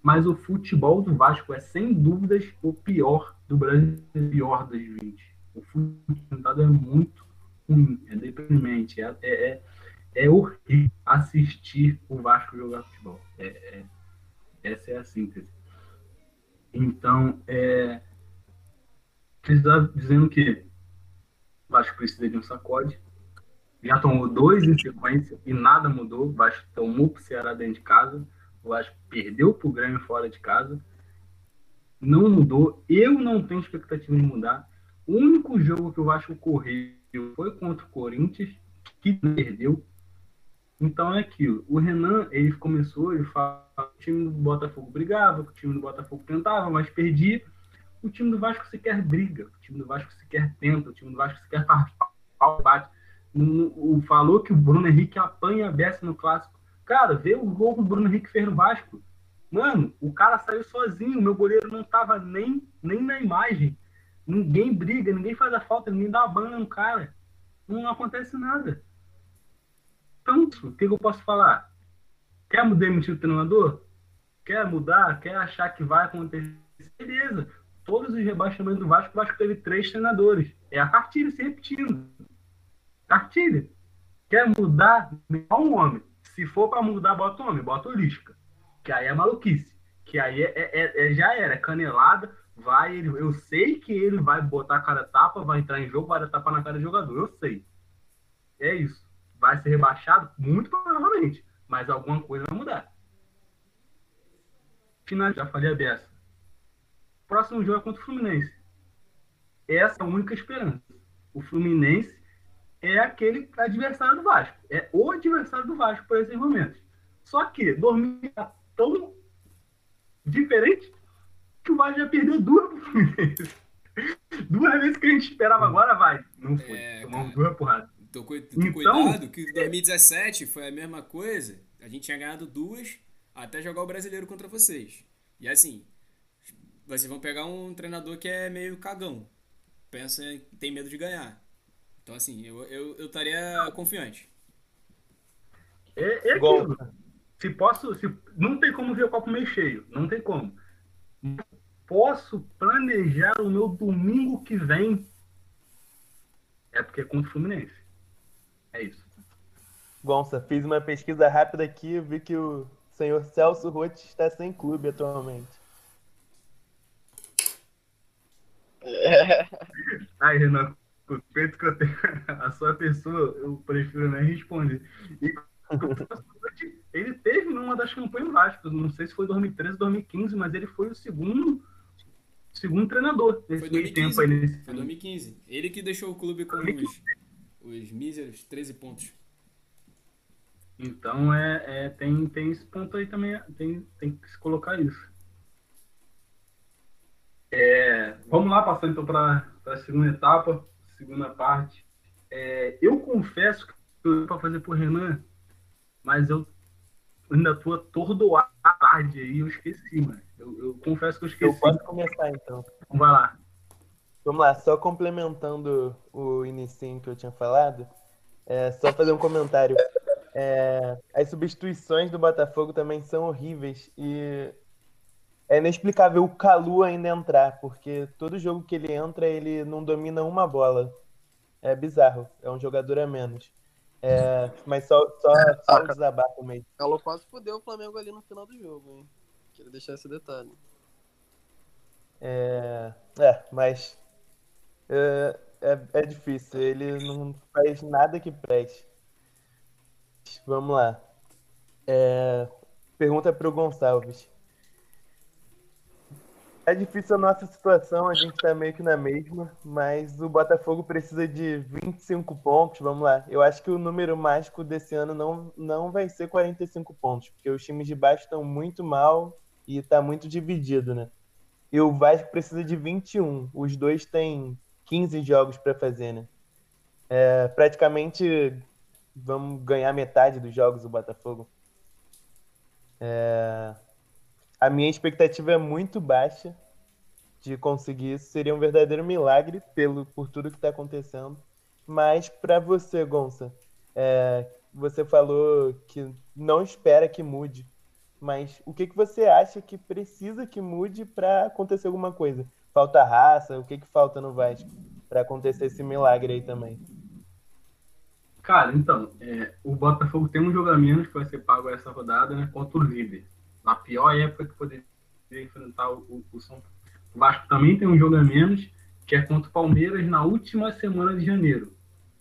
Mas o futebol do Vasco é, sem dúvidas, o pior do Brasil, pior das 20. O futebol é muito ruim, é deprimente, é, é, é, é horrível assistir o Vasco jogar futebol. É, é, essa é a síntese. Então, é, dizendo que Vasco precisa de um sacode. Já tomou dois em sequência e nada mudou. O Vasco tomou para o Ceará dentro de casa. O Vasco perdeu para o Grêmio fora de casa. Não mudou. Eu não tenho expectativa de mudar. O único jogo que o Vasco correu foi contra o Corinthians, que perdeu. Então é aquilo. O Renan, ele começou, ele fala o time do Botafogo brigava, o time do Botafogo tentava, mas perdia o time do Vasco sequer briga, o time do Vasco sequer tenta, o time do Vasco sequer faz pau, bate. O, falou que o Bruno Henrique apanha a beça no clássico. Cara, vê o gol que o Bruno Henrique fez no Vasco. Mano, o cara saiu sozinho, meu goleiro não tava nem, nem na imagem. Ninguém briga, ninguém faz a falta, ninguém dá a banda no cara. Não acontece nada. Então, o que eu posso falar? Quer demitir o treinador? Quer mudar? Quer achar que vai acontecer? Beleza todos os rebaixamentos do Vasco, o Vasco teve três treinadores. É a cartilha se repetindo. Cartilha. Quer mudar? Um homem. Se for para mudar, bota o homem, bota o Lisca. Que aí é maluquice. Que aí é, é, é, já era, é canelada. Vai, eu sei que ele vai botar a cara tapa, vai entrar em jogo, vai dar tapa na cara do jogador. Eu sei. É isso. Vai ser rebaixado? Muito provavelmente. Mas alguma coisa vai mudar. Final, já falei a beça próximo jogo é contra o Fluminense. Essa é a única esperança. O Fluminense é aquele adversário do Vasco. É o adversário do Vasco por esses momentos. Só que dormir tá tão diferente que o Vasco já perdeu duas pro Fluminense. duas vezes que a gente esperava agora, vai. Não foi. É, Tomamos duas porradas. Tô, tô então, cuidado que 2017 foi a mesma coisa. A gente tinha ganhado duas até jogar o brasileiro contra vocês. E assim, vocês vão pegar um treinador que é meio cagão. Pensa, tem medo de ganhar. Então, assim, eu, eu, eu estaria confiante. É, é aquilo. Se posso. Se, não tem como ver o copo meio cheio. Não tem como. posso planejar o meu domingo que vem, é porque é contra o Fluminense. É isso. Gonça, fiz uma pesquisa rápida aqui vi que o senhor Celso Rotti está sem clube atualmente. É, Ai, Renan, com o peito que eu tenho, a sua pessoa, eu prefiro nem responder. E ele teve numa das campanhas Vasco, não sei se foi 2013 2015, mas ele foi o segundo segundo treinador Foi nesse meio 2015. tempo aí. Nesse... Foi 2015. Ele que deixou o clube com os, os míseros 13 pontos. Então é, é, tem, tem esse ponto aí também, tem, tem que se colocar isso. É, vamos lá, passando então para a segunda etapa, segunda parte. É, eu confesso que eu para fazer por Renan, mas eu ainda tô atordoado tarde aí, eu esqueci, mano. Eu, eu confesso que eu Eu esqueci. posso começar então. Vai lá. Vamos lá, só complementando o inicinho que eu tinha falado, é só fazer um comentário. É, as substituições do Botafogo também são horríveis e é inexplicável o Calu ainda entrar, porque todo jogo que ele entra, ele não domina uma bola. É bizarro, é um jogador a menos. É, mas só, só, só um desabafo mesmo. Calou quase fudeu o Flamengo ali no final do jogo, hein? Queria deixar esse detalhe. É, é, mas é, é, é difícil. Ele não faz nada que preste. Vamos lá. É, pergunta para o Gonçalves. É difícil a nossa situação, a gente tá meio que na mesma, mas o Botafogo precisa de 25 pontos. Vamos lá. Eu acho que o número mágico desse ano não, não vai ser 45 pontos, porque os times de baixo estão muito mal e tá muito dividido, né? E o Vasco precisa de 21. Os dois têm 15 jogos para fazer, né? É, praticamente vamos ganhar metade dos jogos do Botafogo. É, a minha expectativa é muito baixa de conseguir isso. Seria um verdadeiro milagre pelo, por tudo que está acontecendo. Mas para você, Gonça, é, você falou que não espera que mude. Mas o que, que você acha que precisa que mude para acontecer alguma coisa? Falta raça? O que, que falta no Vasco para acontecer esse milagre aí também? Cara, então, é, o Botafogo tem um jogo a menos que vai ser pago essa rodada, né? Contra o líder. Na pior época que poderia enfrentar o, o, São Paulo. O Vasco também tem um jogo a menos, que é contra o Palmeiras na última semana de janeiro.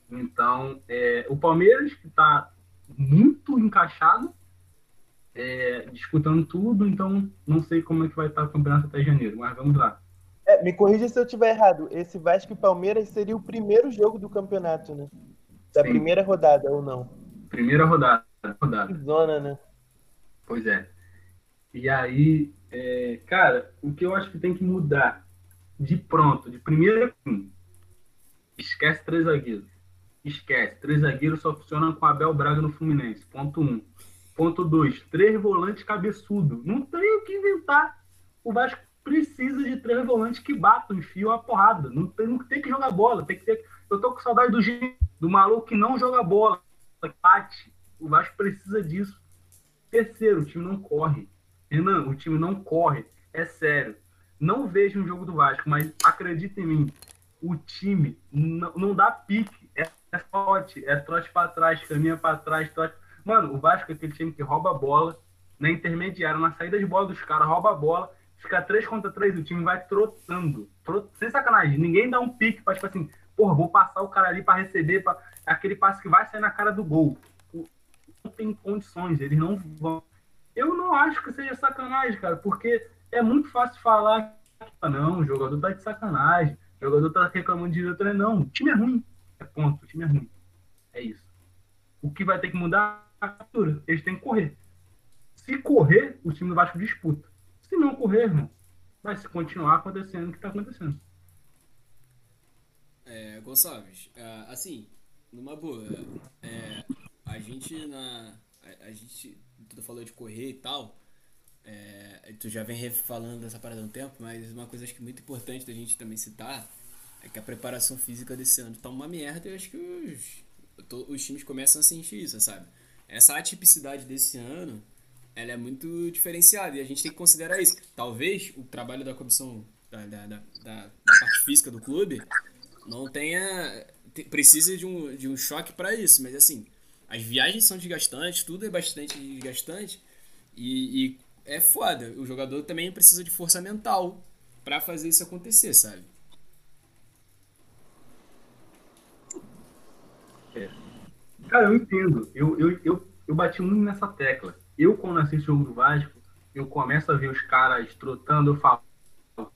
Então, é, o Palmeiras, que está muito encaixado, é, disputando tudo, então não sei como é que vai estar o campeonato até janeiro, mas vamos lá. É, me corrija se eu estiver errado. Esse Vasco e Palmeiras seria o primeiro jogo do campeonato, né? Da Sim. primeira rodada, ou não? Primeira rodada. rodada. Que zona, né? Pois é. E aí, é, cara, o que eu acho que tem que mudar de pronto, de primeira, hum, esquece três zagueiros. Esquece. Três zagueiros só funcionam com Abel Braga no Fluminense. Ponto um. Ponto dois. Três volantes cabeçudo. Não tem o que inventar. O Vasco precisa de três volantes que batam, enfiam a porrada. Não tem, não tem que jogar bola. Tem que ter. Eu tô com saudade do do maluco que não joga bola. Bate. O Vasco precisa disso. Terceiro, o time não corre. Renan, o time não corre. É sério. Não vejo um jogo do Vasco, mas acredita em mim. O time não, dá pique. É, é. É trote pra trás, caminha pra trás, trote. Mano, o Vasco é aquele time que rouba a bola na intermediária, na saída de bola dos caras, rouba a bola, fica 3 contra 3, o time vai trotando. Trot... Sem sacanagem. Ninguém dá um pique pra, tipo assim, porra, vou passar o cara ali pra receber, pra... aquele passe que vai sair na cara do gol. Não tem condições, eles não vão. Eu não acho que seja sacanagem, cara, porque é muito fácil falar ah, não, o jogador tá de sacanagem, o jogador tá reclamando de diretor. Não, o time é ruim. É ponto, o time é ruim. É isso. O que vai ter que mudar é a captura. Eles têm que correr. Se correr, o time do Vasco disputa. Se não correr, irmão, vai se continuar acontecendo o que tá acontecendo. É, Gonçalves, é, assim, numa boa, é, a gente na. A, a gente. Tu falou de correr e tal. é, tu já vem falando dessa parada há um tempo, mas uma coisa acho que muito importante da gente também citar é que a preparação física desse ano tá uma merda e eu acho que os, os times começam a sentir isso, sabe? Essa atipicidade desse ano ela é muito diferenciada e a gente tem que considerar isso. Talvez o trabalho da comissão da, da, da, da, parte física do clube não tenha te- precisa de um, de um choque para isso, mas assim, as viagens são desgastantes, tudo é bastante desgastante e, e é foda. O jogador também precisa de força mental para fazer isso acontecer, sabe? Cara, eu entendo. Eu, eu, eu, eu bati muito nessa tecla. Eu, quando assisto o jogo do Vasco, eu começo a ver os caras trotando, eu falo,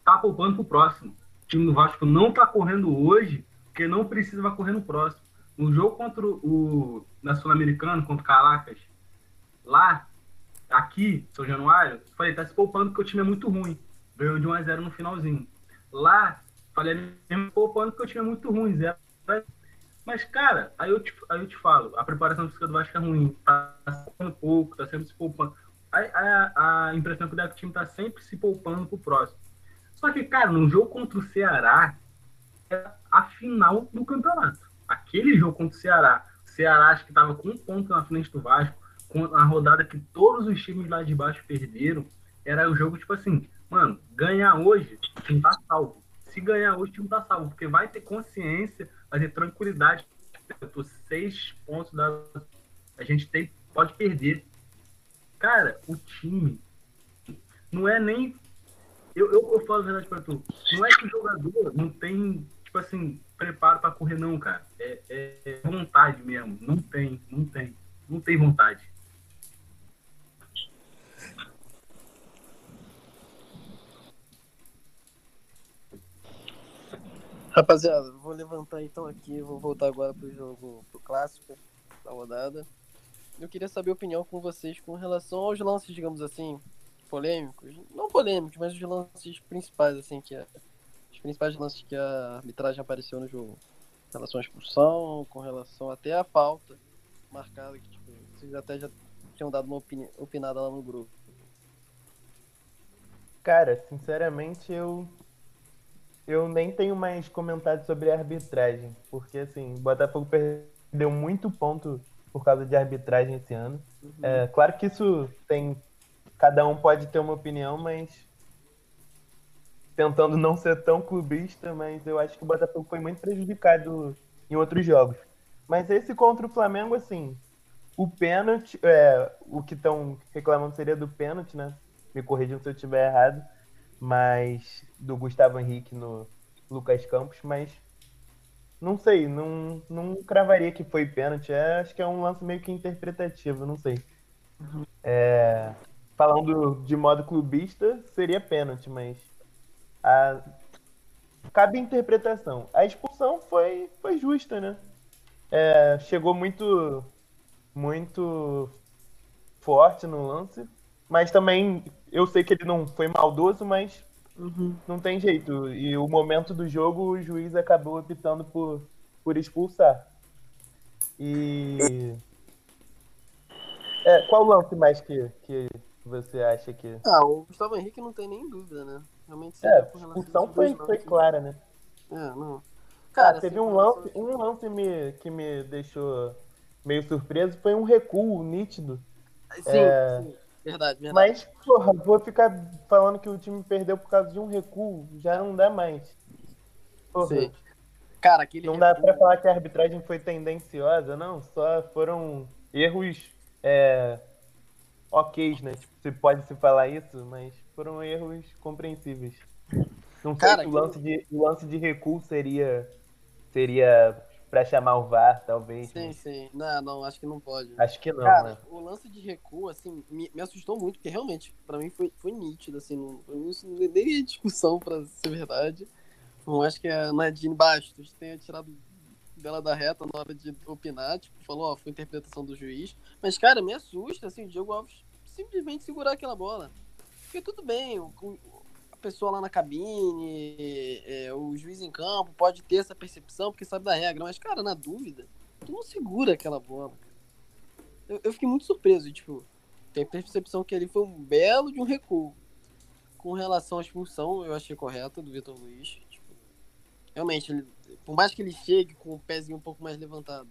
tá poupando pro próximo. O time do Vasco não tá correndo hoje, porque não precisa vai correr no próximo. No jogo contra o na Sul-Americano, contra o Caracas, lá, aqui, São Januário, falei, tá se poupando porque o time é muito ruim. Ganhou de 1 a 0 no finalzinho. Lá, falei, mesmo poupando porque o time é muito ruim, 0 mas, cara, aí eu, te, aí eu te falo, a preparação física do Vasco é ruim, tá se poupando pouco, tá sempre se poupando. A, a, a impressão que dá é que o time tá sempre se poupando pro próximo. Só que, cara, no jogo contra o Ceará, é a final do campeonato. Aquele jogo contra o Ceará, o Ceará acho que tava com um ponto na frente do Vasco, com a rodada que todos os times lá de baixo perderam, era o jogo tipo assim, mano, ganhar hoje, o time tá salvo. Se ganhar hoje, o time tá salvo, porque vai ter consciência, vai ter tranquilidade. Eu tô seis pontos da. A gente tem, pode perder. Cara, o time não é nem. Eu, eu, eu falo a verdade pra tu. Não é que o jogador não tem, tipo assim, preparo pra correr, não, cara. É, é, é vontade mesmo. Não tem, não tem. Não tem vontade. Rapaziada, vou levantar então aqui, vou voltar agora pro jogo, pro clássico da rodada. Eu queria saber a opinião com vocês com relação aos lances, digamos assim, polêmicos. Não polêmicos, mas os lances principais, assim, que é, principais lances que a arbitragem apareceu no jogo. Com relação à expulsão, com relação até à falta marcada, que tipo, vocês até já tinham dado uma opini opinada lá no grupo. Cara, sinceramente, eu eu nem tenho mais comentários sobre a arbitragem, porque assim, o Botafogo perdeu muito ponto por causa de arbitragem esse ano. É, claro que isso tem. Cada um pode ter uma opinião, mas tentando não ser tão clubista, mas eu acho que o Botafogo foi muito prejudicado em outros jogos. Mas esse contra o Flamengo, assim, o pênalti, é, o que estão reclamando seria do pênalti, né? Me corrijam se eu estiver errado, mas do Gustavo Henrique no Lucas Campos, mas não sei, não, não cravaria que foi pênalti. É, acho que é um lance meio que interpretativo, não sei. É, falando de modo clubista, seria pênalti, mas a, cabe interpretação. A expulsão foi, foi justa, né? É, chegou muito, muito forte no lance, mas também eu sei que ele não foi maldoso, mas não tem jeito. E o momento do jogo, o juiz acabou optando por, por expulsar. E. É, qual lance mais que, que você acha que. Ah, o Gustavo Henrique não tem nem dúvida, né? Realmente É, a expulsão dois foi, foi clara, né? É, não. Cara, teve assim, um lance, um lance me, que me deixou meio surpreso, foi um recuo nítido. Sim, É. sim. Verdade, verdade. Mas, porra, vou ficar falando que o time perdeu por causa de um recuo, já não dá mais. Porra, Sim. Cara, aquele. não dá recuo- pra falar que a arbitragem foi tendenciosa, não. Só foram erros é, ok, né? Tipo, se pode se falar isso, mas foram erros compreensíveis. Não sei Cara, se o lance, de, o lance de recuo seria, seria pra chamar o VAR, talvez. Sim, mas sim. Não, não, acho que não pode. Acho que não, Cara, né? o lance de recuo, assim, me, me assustou muito, porque realmente, pra mim foi, foi nítido, assim, não, isso não é nem discussão, pra ser verdade. Não acho que a Nadine Bastos tenha tirado dela da reta na hora de opinar, tipo, falou, ó, foi interpretação do juiz. Mas, cara, me assusta, assim, o Diogo Alves simplesmente segurar aquela bola. Porque tudo bem, o, a pessoa lá na cabine, é, o juiz em campo pode ter essa percepção porque sabe da regra, mas, cara, na dúvida, tu não segura aquela bola. Eu, eu fiquei muito surpreso, tipo, tem a percepção que ali foi um belo de um recuo. Com relação à expulsão, eu achei correta do Vitor Luiz. Tipo, realmente, ele- por mais que ele chegue com o pezinho um pouco mais levantado,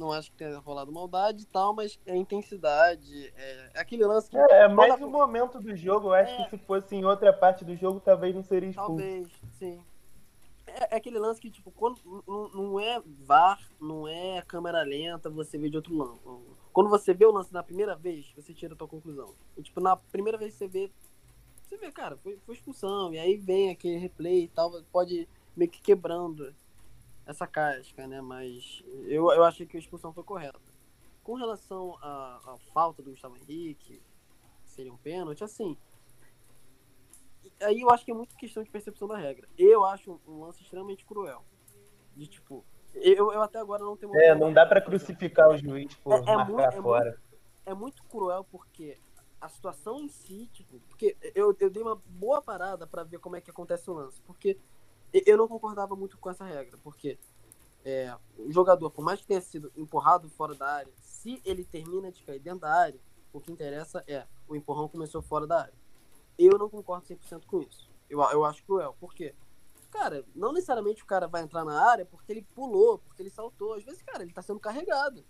Não acho que tenha rolado maldade e tal, mas é intensidade. É, é aquele lance que. É, é mais o momento do jogo. Eu acho É. que se fosse em outra parte do jogo, talvez não seria expulso. Talvez, sim. É, é aquele lance que, tipo, quando não, não é VAR, não é câmera lenta, você vê de outro lance. Quando você vê o lance na primeira vez, você tira a tua conclusão. E, tipo, na primeira vez que você vê, você vê, cara, foi, foi expulsão. E aí vem aquele replay e tal, pode meio que quebrando essa casca, né? Mas eu, eu achei que a expulsão foi correta. Com relação à, à falta do Gustavo Henrique, seria um pênalti, assim, aí eu acho que é muito questão de percepção da regra. Eu acho um lance extremamente cruel. De tipo, eu, eu até agora não tenho. É, não dá pra crucificar o juiz por É- é marcar muito- é fora. É muito cruel porque a situação em si, tipo, porque eu, eu dei uma boa parada pra ver como é que acontece o lance. Porque eu não concordava muito com essa regra. Porque é, o jogador, por mais que tenha sido empurrado fora da área, se ele termina de cair dentro da área, o que interessa é o empurrão começou fora da área. Eu não concordo 100% com isso. Eu, eu acho cruel. Por quê? Cara, não necessariamente o cara vai entrar na área porque ele pulou, porque ele saltou. Às vezes, cara, ele tá sendo carregado.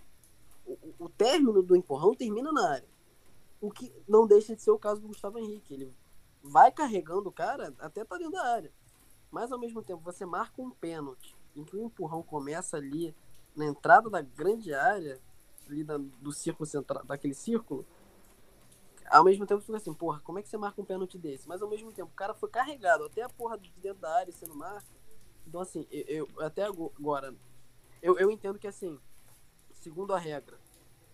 O, o- término do empurrão termina na área. O que não deixa de ser o caso do Gustavo Henrique. Ele vai carregando o cara até tá dentro da área. Mas ao mesmo tempo, você marca um pênalti em que o empurrão começa ali na entrada da grande área, ali da- do círculo central, daquele círculo. Ao mesmo tempo, você fica assim, porra, como é que você marca um pênalti desse? Mas ao mesmo tempo, o cara foi carregado até a porra de dentro da área sendo marca. Então, assim, eu, eu- até ago- agora, eu, eu entendo que, assim, segundo a regra,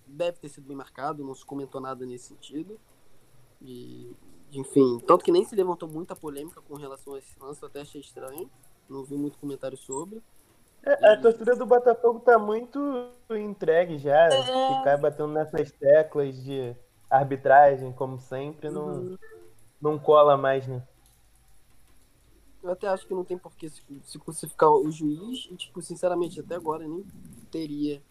deve ter sido bem marcado, não se comentou nada nesse sentido. E, enfim, tanto que nem se levantou muita polêmica com relação a esse lance, eu até achei estranho. Não vi muito comentário sobre. É, a torcida do Botafogo tá muito entregue já. É. Ficar batendo nessas teclas de arbitragem, como sempre, não, Uhum. não cola mais, né? Eu até acho que não tem por que se, se crucificar o juiz. E, tipo, sinceramente, até agora nem teria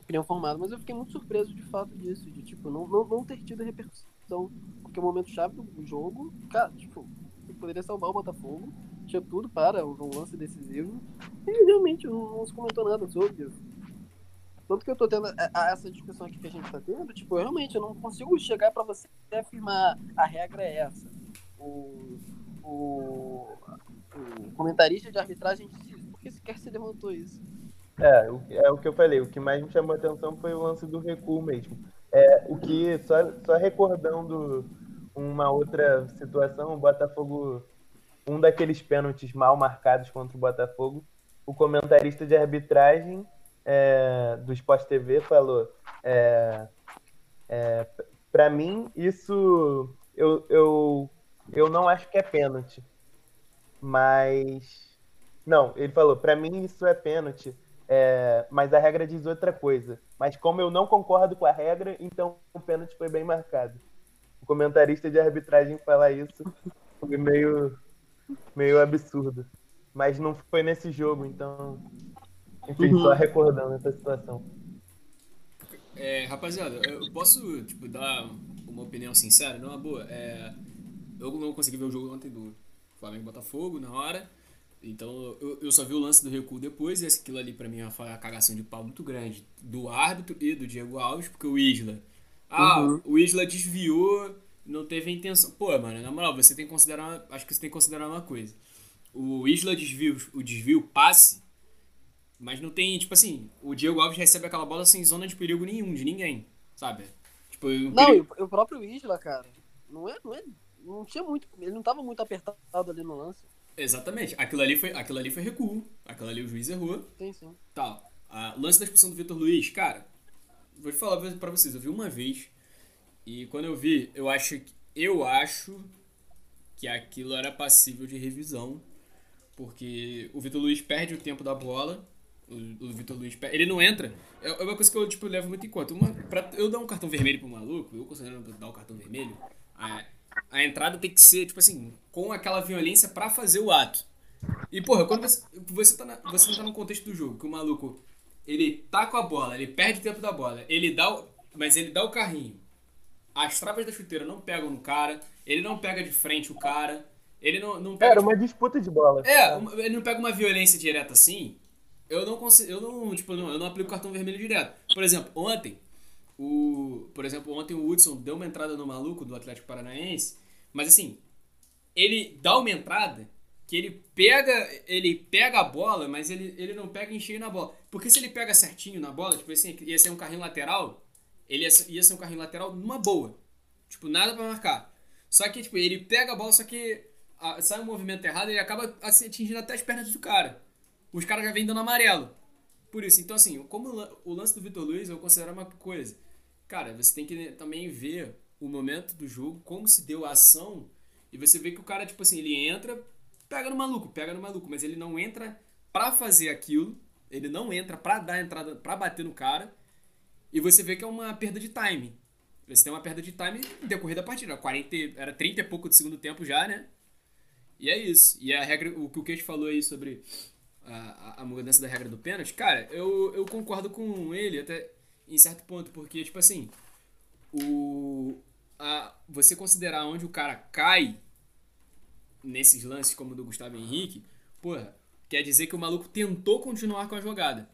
opinião formada. Mas eu fiquei muito surpreso de fato disso. De, tipo, não, não, não ter tido repercussão. Porque o momento chave do jogo, cara, tipo, poderia salvar o Botafogo. Tinha tudo para um lance decisivo. E realmente não, não se comentou nada sobre. Tanto que eu tô tendo essa discussão aqui que a gente tá tendo, tipo, eu realmente eu não consigo chegar pra você afirmar a regra é essa. O, o, o comentarista de arbitragem disse. Por que sequer se levantou isso? É, o- é o que eu falei. O que mais me chamou a atenção foi o lance do recuo mesmo. É, o que, só, só recordando uma outra situação, o Botafogo, um daqueles pênaltis mal marcados contra o Botafogo, o comentarista de arbitragem é, do Sport TV falou: é, é, para mim, isso eu, eu, eu não acho que é pênalti, mas. Não, ele falou: para mim isso é pênalti. É, mas a regra diz outra coisa. Mas como eu não concordo com a regra, então o pênalti foi bem marcado. Comentarista de arbitragem falar isso foi meio, meio absurdo. Mas não foi nesse jogo, então. Enfim, Uhum. só recordando essa situação. É, rapaziada, eu posso, tipo, dar uma opinião sincera? Não, boa. É, eu não consegui ver o jogo ontem do Flamengo e Botafogo na hora. Então eu, eu só vi o lance do recuo depois, e aquilo ali pra mim foi uma cagação de pau muito grande do árbitro e do Diego Alves, porque o Isla. Ah, Uhum. o Isla desviou, não teve a intenção. Pô, mano, na moral, você tem que considerar. Acho que você tem que considerar uma coisa. O Isla desvio, o desvio passe, mas não tem, tipo assim, o Diego Alves recebe aquela bola sem zona de perigo nenhum, de ninguém, sabe? Tipo, o Não, perigo- o, próprio Isla, cara, não é, não é. Não tinha muito. Ele não tava muito apertado ali no lance. Exatamente. Aquilo ali foi, aquilo ali foi recuo. Aquilo ali o juiz errou. Sim, sim. Tal. Lance da expulsão do Vitor Luiz, cara, vou te falar pra vocês, eu vi uma vez e quando eu vi, eu acho que eu acho que aquilo era passível de revisão, porque o Vitor Luiz perde o tempo da bola. O, o Vitor Luiz per- ele não entra. É é uma coisa que eu tipo levo muito em conta. Uma, pra eu dar um cartão vermelho pro maluco, eu considero dar um cartão vermelho, a, a entrada tem que ser tipo assim, com aquela violência pra fazer o ato. E, porra, quando você, você, tá na, você não tá no contexto do jogo, que o maluco, ele tá com a bola, ele perde o tempo da bola, ele dá o, mas ele dá o carrinho. As travas da chuteira não pegam no cara, ele não pega de frente o cara, ele não, não pega... Era uma disputa de bola. É, ele não pega uma violência direta assim, eu não consigo, eu não, tipo, não, eu não aplico cartão vermelho direto. Por exemplo, ontem, o, por exemplo, ontem o Hudson deu uma entrada no maluco do Atlético Paranaense, mas assim, ele dá uma entrada que ele pega, ele pega a bola, mas ele, ele não pega em cheio na bola. Porque se ele pega certinho na bola, tipo assim, ia ser um carrinho lateral, ele ia, ia ser um carrinho lateral numa boa. Tipo, nada para marcar. Só que, tipo, ele pega a bola, só que a, sai um movimento errado, ele acaba assim, atingindo até as pernas do cara. Os caras já vêm dando amarelo. Por isso, então assim, como o lance do Vitor Luiz, eu considero uma coisa. Cara, você tem que também ver o momento do jogo, como se deu a ação, e você vê que o cara, tipo assim, ele entra, pega no maluco, pega no maluco, mas ele não entra para fazer aquilo, ele não entra para dar entrada, para bater no cara, e você vê que é uma perda de time. Você tem uma perda de time no decorrer da partida. 40, era 30 e pouco do segundo tempo já, né? E é isso. E a regra, o que o Queijo falou aí sobre a, a, mudança da regra do pênalti, cara, eu, eu concordo com ele até em certo ponto, porque, tipo assim, o, a, você considerar onde o cara cai nesses lances como o do Gustavo Henrique, porra, quer dizer que o maluco tentou continuar com a jogada.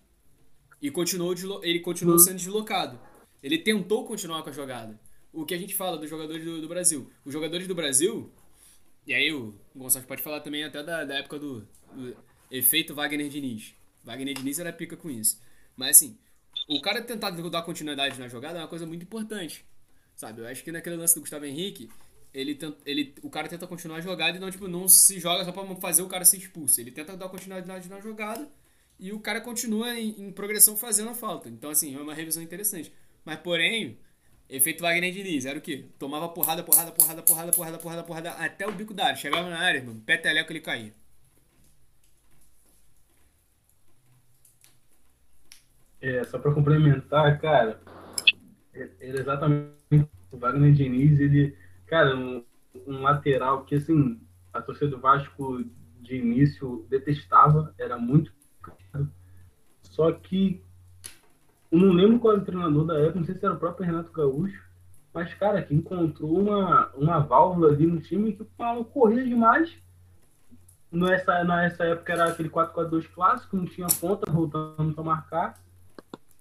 E continuou ele continuou uhum. sendo deslocado. Ele tentou continuar com a jogada. O que a gente fala dos jogadores do, do Brasil. Os jogadores do Brasil, e aí o Gonçalves pode falar também até da, da época do, do efeito Wagner Diniz. Wagner Diniz era pica com isso. Mas assim, o cara tentar dar continuidade na jogada é uma coisa muito importante. Sabe? Eu acho que naquele lance do Gustavo Henrique, ele, tenta, ele, o cara tenta continuar a jogada e não, tipo, não se joga só pra fazer o cara ser expulso. Ele tenta dar continuidade na jogada e o cara continua em, em progressão fazendo a falta. Então, assim, é uma revisão interessante. Mas, porém, efeito Wagner Diniz, era o quê? Tomava porrada, porrada, porrada, porrada, porrada, porrada, porrada, até o bico da área. Chegava na área, mano, peteleco ele caía. É, só pra complementar, cara, era é, é exatamente o Wagner Diniz, ele Cara, um, um lateral que, assim, a torcida do Vasco de início detestava, era muito caro. Só que não lembro qual era o treinador da época, não sei se era o próprio Renato Gaúcho, mas, cara, que encontrou uma, uma válvula ali no time que o Paulo corria demais. Nessa, nessa época era aquele 4-4-2 clássico, não tinha ponta voltando para marcar.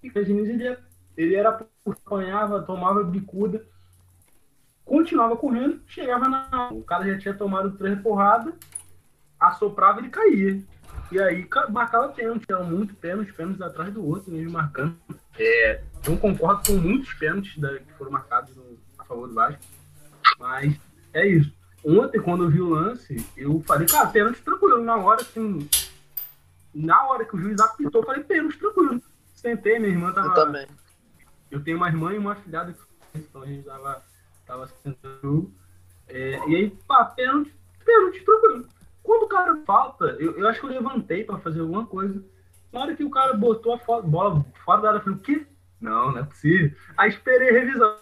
E o Diniz, ele, ele era apanhava, tomava bicuda continuava correndo, chegava na. O cara já tinha tomado três porradas, assoprava e ele caía. E aí marcava pênalti, eram muitos pênaltis, pênaltis atrás do outro, mesmo marcando. É, eu concordo com muitos pênaltis da, que foram marcados no, a favor do Vasco. Mas é isso. Ontem, quando eu vi o lance, eu falei, cara, pênalti tranquilo. Na hora, assim. Na hora que o juiz apitou, eu falei, pênalti tranquilo. Sentei, minha irmã tava. Eu também. Eu tenho uma irmã e uma filhada, então a gente tava tava sendo é, e aí, pá, pênalti, pênalti, tranquilo. Quando o cara falta, eu, eu acho que eu levantei para fazer alguma coisa. Na hora que o cara botou a bola fora da área, eu falei, o quê? Não, não é possível. Aí esperei revisar,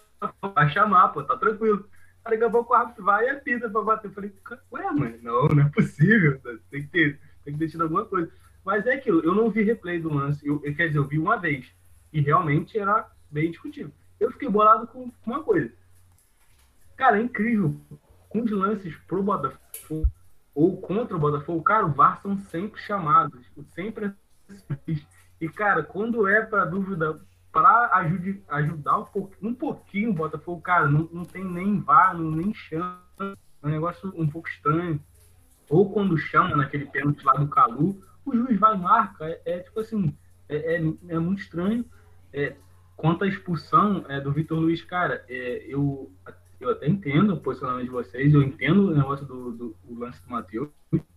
vai chamar, pô, tá tranquilo. Aí daqui a pouco o árbitro vai e apita pra bater. Eu falei, ué, mãe, não, não é possível. Tem que ter, tem que ter tido alguma coisa. Mas é aquilo, eu não vi replay do lance. Eu, quer dizer, eu vi uma vez. E realmente era bem discutível. Eu fiquei bolado com uma coisa. Cara, é incrível. Com os lances pro Botafogo ou contra o Botafogo, cara, o VAR são sempre chamados. Sempre E, cara, quando é para dúvida, para ajudar um pouquinho, um pouquinho o Botafogo, cara, não, não tem nem VAR, não, nem chama. É um negócio um pouco estranho. Ou quando chama naquele pênalti lá do Calu, o juiz vai e marca. É, é tipo assim, é, é, é, muito estranho. É, quanto à expulsão é, do Vitor Luiz, cara, é, eu eu até entendo o posicionamento de vocês, eu entendo o negócio do, do, do lance do Matheus,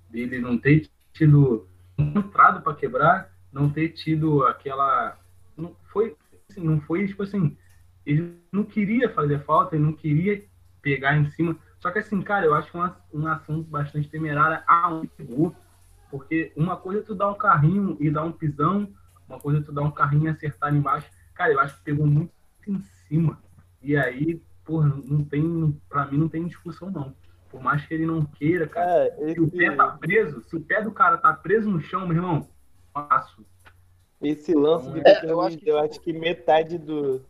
dele não ter tido entrado para quebrar, não ter tido aquela. Não foi, assim, não foi tipo assim, ele não queria fazer falta, ele não queria pegar em cima. Só que assim, cara, eu acho uma, uma ação bastante temerária aonde pegou. Porque uma coisa é tu dar um carrinho e dar um pisão, uma coisa é tu dar um carrinho e acertar embaixo. Cara, eu acho que pegou muito em cima. E aí, porra, não tem, pra mim não tem discussão não. Por mais que ele não queira, cara. É, esse... Se o pé tá preso, se o pé do cara tá preso no chão, meu irmão, faço. Esse lance de é, eu, acho que... eu acho que metade do,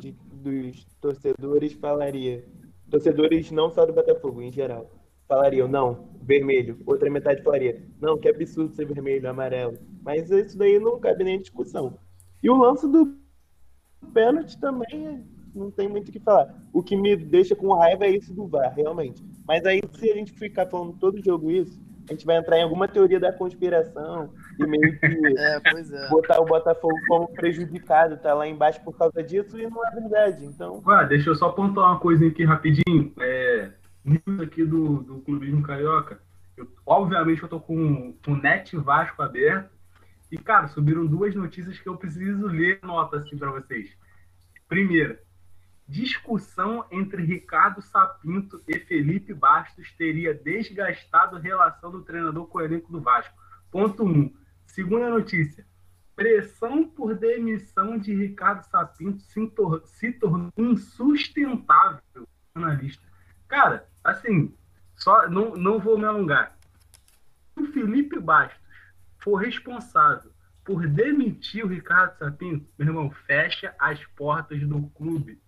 de, dos torcedores falaria. Torcedores não só do Botafogo, em geral. falariam, não, vermelho. Outra metade falaria, não, que absurdo ser vermelho, amarelo. Mas isso daí não cabe nem discussão. E o lance do pênalti também não tem muito o que falar. O que me deixa com raiva é isso do VAR, realmente. Mas aí, se a gente ficar falando todo jogo isso, a gente vai entrar em alguma teoria da conspiração e meio que É, pois é. botar o Botafogo como prejudicado, tá lá embaixo por causa disso, e não é verdade. Então, Ué, deixa eu só pontuar uma coisinha aqui rapidinho. É, news aqui do, do Clubismo Carioca. Eu, obviamente eu tô com o Net Vasco aberto. E, cara, subiram duas notícias que eu preciso ler nota assim para vocês. Primeira, discussão entre Ricardo Sapinto e Felipe Bastos teria desgastado a relação do treinador com o elenco do Vasco. Ponto 1. Um. Segunda notícia. Pressão por demissão de Ricardo Sapinto se, tor se tornou insustentável, analista. Cara, assim, só não, não vou me alongar. O Felipe Bastos for responsável por demitir o Ricardo Sapinto, meu irmão, fecha as portas do clube.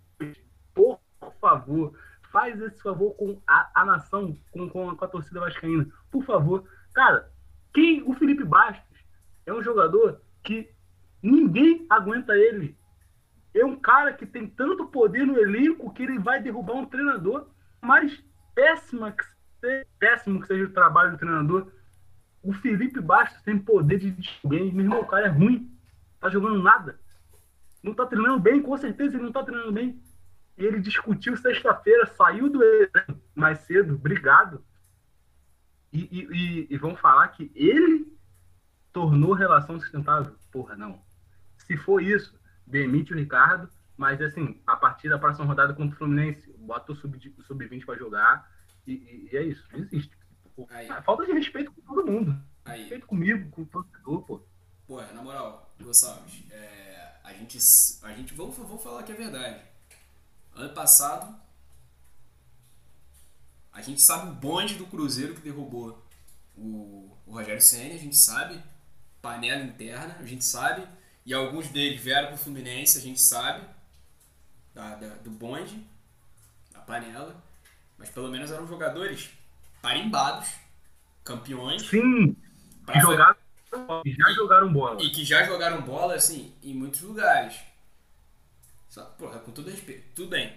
Favor, faz esse favor com a, a nação, com, com, com a torcida vascaína. Por favor. Cara, quem o Felipe Bastos é um jogador que ninguém aguenta ele. É um cara que tem tanto poder no elenco que ele vai derrubar um treinador, mas péssima que seja, péssimo que seja o trabalho do treinador. O Felipe Bastos tem poder de alguém. Meu irmão, o cara é ruim. Tá jogando nada. Não tá treinando bem, com certeza ele não tá treinando bem. Ele discutiu sexta-feira, saiu do mais cedo, obrigado. E, e, e, e vão falar que ele tornou relação sustentável. Porra, não. Se for isso, demite o Ricardo, mas assim, a partir da próxima rodada contra o Fluminense, bota o sub-20 sub para jogar e, e, e, é isso, não existe. Aí. Falta de respeito com todo mundo. Aí. Respeito comigo, com o torcedor, pô. Pô, na moral, Gonçalves, é, a gente. A gente vamos, vamos falar que é verdade. Ano passado, a gente sabe o bonde do Cruzeiro que derrubou o, o Rogério Senna, a gente sabe, panela interna, a gente sabe, e alguns deles vieram pro Fluminense, a gente sabe, da, da- do bonde, da panela, mas pelo menos eram jogadores tarimbados, campeões, Sim, que jogaram, já jogaram bola. e que já jogaram bola, assim, em muitos lugares. Só, porra, com todo respeito. Tudo bem.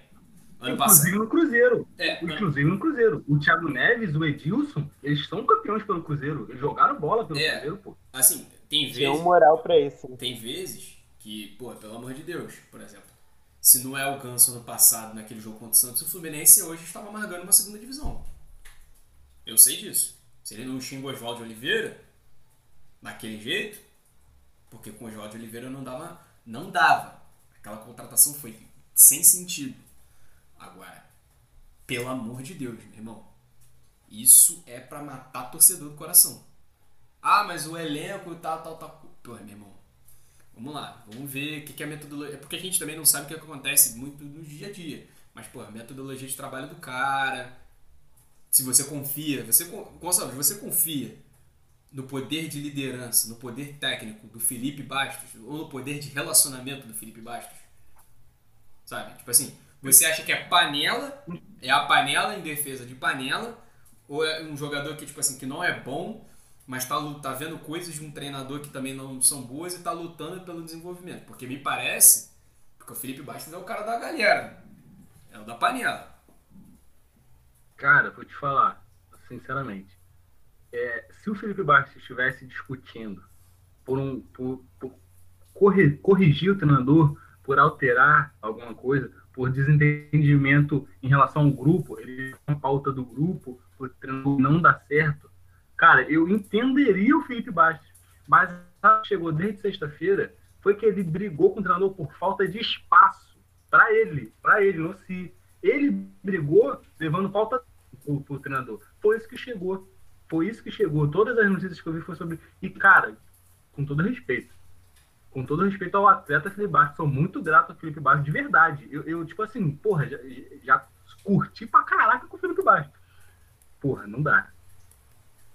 Ano Inclusive passado. no Cruzeiro. É, Inclusive no Cruzeiro. O Thiago Neves, o Edilson, eles são campeões pelo Cruzeiro. Eles jogaram bola pelo É. Cruzeiro, pô. assim, tem tinha um vezes. moral pra isso. né? Tem vezes que, pô, pelo amor de Deus, por exemplo. Se não é o Ganso ano passado, naquele jogo contra o Santos, o Fluminense hoje estava amargando uma segunda divisão. Eu sei disso. Se ele não xinga o Oswaldo de Oliveira, daquele jeito, porque com o Oswaldo de Oliveira não dava. Não dava. Aquela contratação foi sem sentido. Agora, pelo amor de Deus, meu irmão. Isso é pra matar torcedor do coração. Ah, mas o elenco tal, tal, tal. Pô, meu irmão. Vamos lá, vamos ver o que, que é a metodologia. É porque a gente também não sabe o que, acontece muito no dia a dia. Mas, pô, a metodologia de trabalho do cara. Se você confia, você, Gonçalves, você confia no poder de liderança, no poder técnico do Felipe Bastos, ou no poder de relacionamento do Felipe Bastos? Sabe? Tipo assim, você acha que é panela, é a panela em defesa de panela, ou é um jogador que, tipo assim, que não é bom, mas tá, tá vendo coisas de um treinador que também não são boas e tá lutando pelo desenvolvimento. Porque me parece, porque o Felipe Bastos é o cara da galera, é o da panela. Cara, vou te falar, sinceramente. É, se o Felipe Bastos estivesse discutindo por um. Por, por corri- corrigir o treinador, por alterar alguma coisa, por desentendimento em relação ao grupo, ele uma pauta do grupo, o treinador não dá certo, cara, eu entenderia o Felipe Bastos. Mas chegou desde sexta-feira, foi que ele brigou com o treinador por falta de espaço para ele, para ele, não se ele brigou levando falta pro, pro treinador. Foi isso que chegou. Foi isso que chegou. Todas as notícias que eu vi foi sobre. E, cara, com todo respeito. Com todo respeito ao atleta Felipe Bastos, sou muito grato ao Felipe Bastos, de verdade. Eu, eu, tipo assim, porra, já, já curti pra caraca com o Felipe Bastos. Porra, não dá.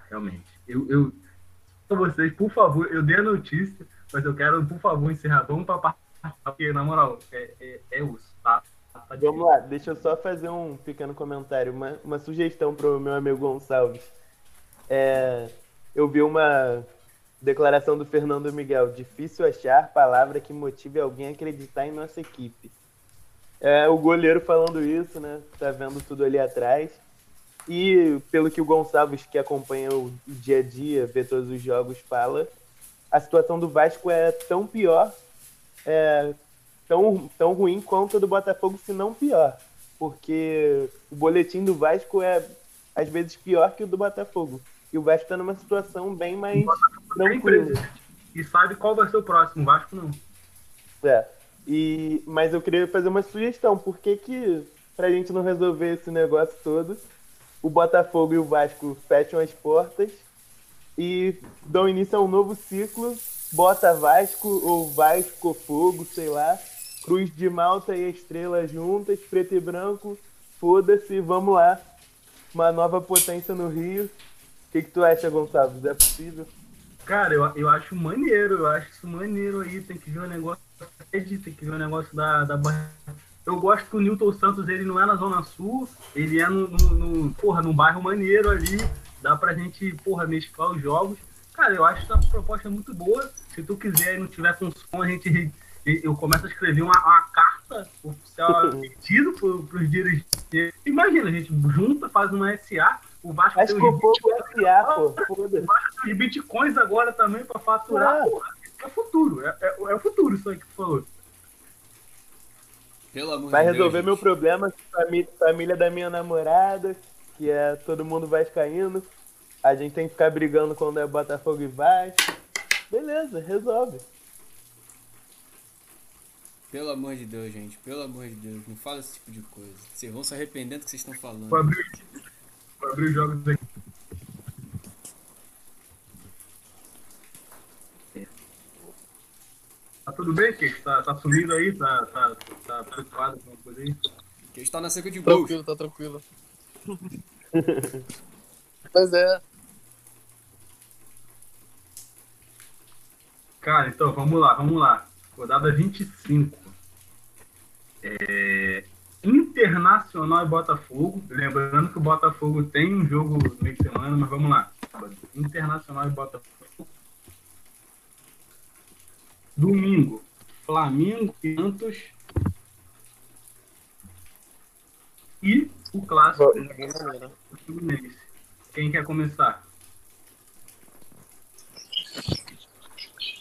Realmente. Eu, eu vocês, por favor, eu dei a notícia, mas eu quero, por favor, encerrar. Vamos pra parte, porque, na moral, é, é, é tá? tá Vamos lá, deixa eu só fazer um pequeno comentário, uma, uma sugestão pro meu amigo Gonçalves. É, eu vi uma declaração do Fernando Miguel. Difícil achar palavra que motive alguém a acreditar em nossa equipe. É o goleiro falando isso, né? Tá vendo tudo ali atrás. E pelo que o Gonçalves, que acompanha o dia a dia, vê todos os jogos, fala, a situação do Vasco é tão pior, é, tão, tão ruim quanto a do Botafogo, se não pior. Porque o boletim do Vasco é, às vezes, pior que o do Botafogo. E o Vasco tá numa situação bem mais tranquila. E sabe qual vai ser o próximo, o Vasco não. É. E, mas eu queria fazer uma sugestão. Por que que, pra gente não resolver esse negócio todo, o Botafogo e o Vasco fecham as portas e dão início a um novo ciclo, bota Vasco ou Vasco Fogo, sei lá, Cruz de Malta e Estrela juntas, preto e branco, foda-se, vamos lá. Uma nova potência no Rio. O que, que tu acha, Gonçalves? É possível? Cara, eu, eu acho maneiro, eu acho isso maneiro aí. Tem que ver o negócio da sede, tem que ver o negócio da, da. Eu gosto que o Newton Santos, ele não é na Zona Sul, ele é no, no, no- porra, num bairro maneiro ali. Dá pra gente, porra, mesclar os jogos. Cara, eu acho essa proposta muito boa. Se tu quiser e não tiver com som, a gente. Eu começo a escrever uma, uma carta oficial pedido pro, pros dirigentes. Imagina, a gente junta, faz uma SA, o Vasco Vasco tem os Fogo SA, pô, foda-se. os bitcoins agora também pra faturar. Ah. Porra, é o futuro. É, é- é o futuro isso aí que tu falou. Pelo amor Vai de Deus. resolver meu gente. problema, família, família da minha namorada, que é todo mundo vascaíno. A gente tem que ficar brigando quando é Botafogo e Vasco. Beleza, resolve. Pelo amor de Deus, gente. Pelo amor de Deus. Não fala esse tipo de coisa. Vocês vão se arrepender do que vocês estão falando. Abrir, vou abrir os jogos aqui. Tá tudo bem, Keiko? Tá, tá sumido aí? Tá, tá, tá preocupado com alguma coisa aí? Que está na seca de gols. Tranquilo, tá tranquilo. Mas é, Cara, então vamos lá, vamos lá. Rodada 25. É... Internacional e Botafogo. Lembrando que o Botafogo tem um jogo no meio de semana, mas vamos lá. Internacional e Botafogo. Domingo, Flamengo e Santos. E o clássico maneiro. do Fluminense. Quem quer começar?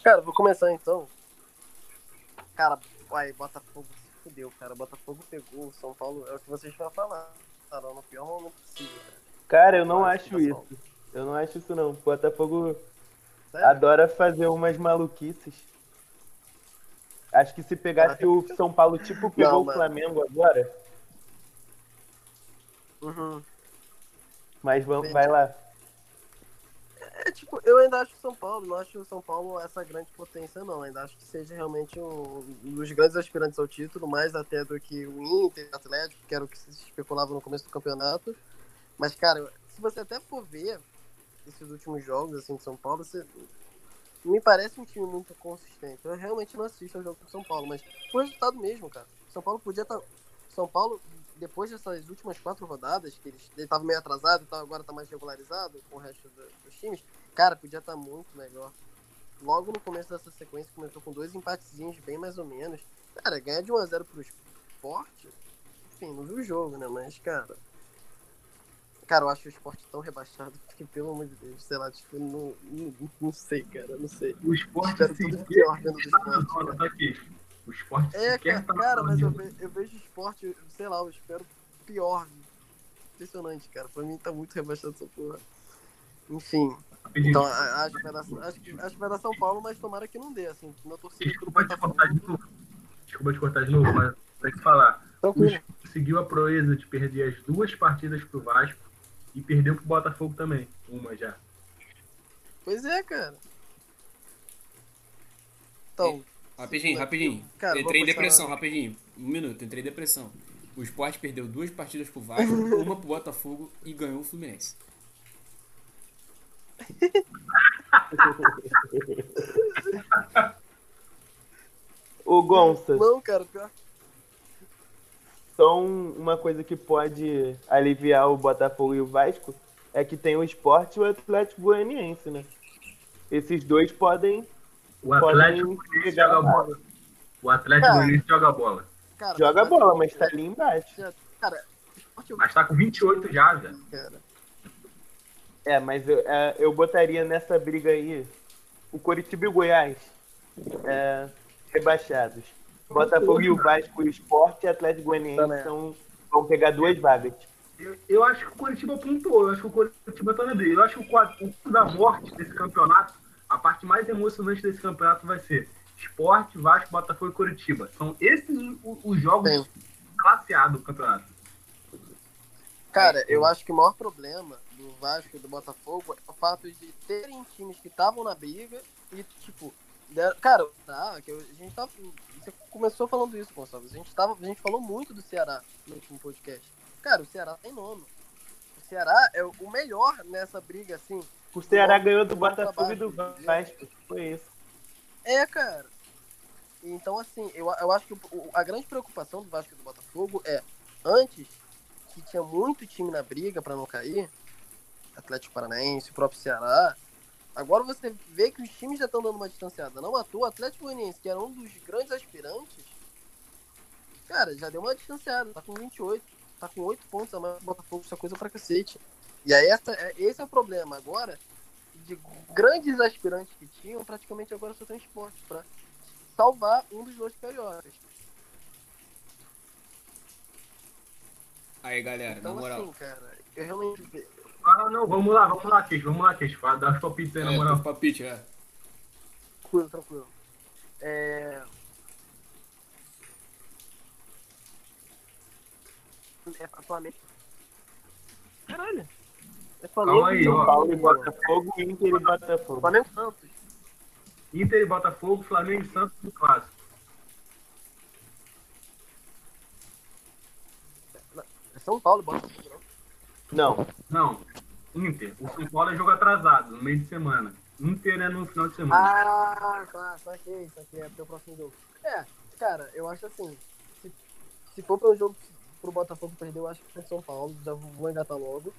Cara, vou começar então. Cara, vai, Botafogo fudeu, cara. Botafogo pegou o São Paulo, é o que vocês vão falar. Cara, no pior momento possível, cara. Cara, eu não Ah, acho isso. Paulo. Eu não acho isso não. Botafogo Sério? adora fazer umas maluquices. Acho que se pegasse o São Paulo, tipo, pegou Não, o. Flamengo agora, Uhum. mas vamos, vai lá. Tipo, eu ainda acho o São Paulo, não acho o São Paulo essa grande potência, não. Ainda acho que seja realmente um dos grandes aspirantes ao título, mais até do que o Inter, o Atlético, que era o que se especulava no começo do campeonato. Mas, cara, se você até for ver esses últimos jogos assim, de São Paulo, você me parece um time muito consistente. Eu realmente não assisto ao jogo do São Paulo, mas foi resultado mesmo, cara. São Paulo podia estar. São Paulo, depois dessas últimas quatro rodadas, que ele tava meio atrasado e tal, agora tá mais regularizado com o resto do- dos times, cara, podia estar muito melhor. Logo no começo dessa sequência, começou com dois empatezinhos bem mais ou menos. Cara, ganhar de 1x0 pro esporte, enfim, não viu o jogo, né? Mas, cara. Cara, eu acho o esporte tão rebaixado que, pelo amor de Deus, sei lá, tipo, não, não, não sei, cara, não sei. O esporte Espero sequer tudo pior vendo do tá esporte. tá aqui. O esporte É, sequer cara, tá cara mas eu, ve- eu vejo o esporte, sei lá, eu espero pior. Impressionante, cara. Pra mim tá muito rebaixado essa porra. Enfim. Então a- acho que, vai dar, acho, que, acho que vai dar São Paulo, mas tomara que não dê, assim. Meu torcida Desculpa te cortar de novo. Desculpa te cortar de novo, mas tem que falar. O Tranquilo. Sport conseguiu a proeza de perder as duas partidas pro Vasco e perdeu pro Botafogo também. Uma já. Pois é, cara. Então, Rapidinho, rapidinho. Cara, entrei em depressão, rapidinho. Um minuto, entrei em depressão. O Sport perdeu duas partidas pro Vasco, uma pro Botafogo e ganhou o Fluminense. Ô Gonça, não, cara, pior. só um- uma coisa que pode aliviar o Botafogo e o Vasco é que tem o esporte e o Atlético Goianiense, né? Esses dois podem, O Atlético podem joga a bola. O Atlético Cara. Goianiense joga bola. Cara, Joga bola, mas tá ali embaixo. Cara, esporte Mas tá com 28 já, velho. cara. É, mas eu, é, eu botaria nessa briga aí o Coritiba e o Goiás é, rebaixados. Botafogo e o Vasco, o Esporte e Atlético Goianiense são, vão pegar duas vagas. Eu, eu acho que o Curitiba pontuou, eu acho que o Curitiba tá na briga. Eu acho que o o da morte desse campeonato, a parte mais emocionante desse campeonato vai ser Esporte, Vasco, Botafogo e Curitiba. São esses os, os jogos Sim. classe A do campeonato. Cara, eu acho que o maior problema do Vasco e do Botafogo é o fato de terem times que estavam na briga e, tipo, deram- cara, tá, que a gente tava. Você começou falando isso, Gonçalves. A gente, tava, a gente falou muito do Ceará no último podcast. Cara, o Ceará tá em nono. O Ceará é o melhor nessa briga, assim. O Ceará ganhou do Botafogo e do Vasco. Foi isso. É, cara. Então, assim, eu, eu acho que o- a grande preocupação do Vasco e do Botafogo é, antes, que tinha muito time na briga pra não cair, Atlético Paranaense, o próprio Ceará, agora você vê que os times já estão dando uma distanciada. Não à toa, o Atlético Goianiense, que era um dos grandes aspirantes, cara, já deu uma distanciada, tá com 28, tá com 8 pontos a mais Botafogo, isso é coisa pra cacete. E aí, essa, é- esse é o problema. Agora, de grandes aspirantes que tinham, praticamente agora só tem esporte pra salvar um dos dois cariocas. Aí, galera, Então, na moral. assim, cara, eu realmente. Ah, não, vamos lá, vamos lá, Queijo, vamos lá, Queijo. Fala, Dá os palpites aí, na É, moral. teu palpite, é. Tranquilo, tranquilo. É. É Flamengo. Caralho. É Flamengo. Calma aí, São ó. Paulo e. Botafogo, Inter e Botafogo. Flamengo Santos. Inter e Botafogo, Flamengo e Santos no clássico. É São Paulo, Botafogo. Não. Não, Inter. O São Paulo é jogo atrasado, no meio de semana. Inter é no final de semana. Ah, tá, saquei, saquei. É pro próximo jogo. É, cara, eu acho assim. Se, se for pra um jogo pro Botafogo perder, eu acho que foi São Paulo. Já vou engatar logo.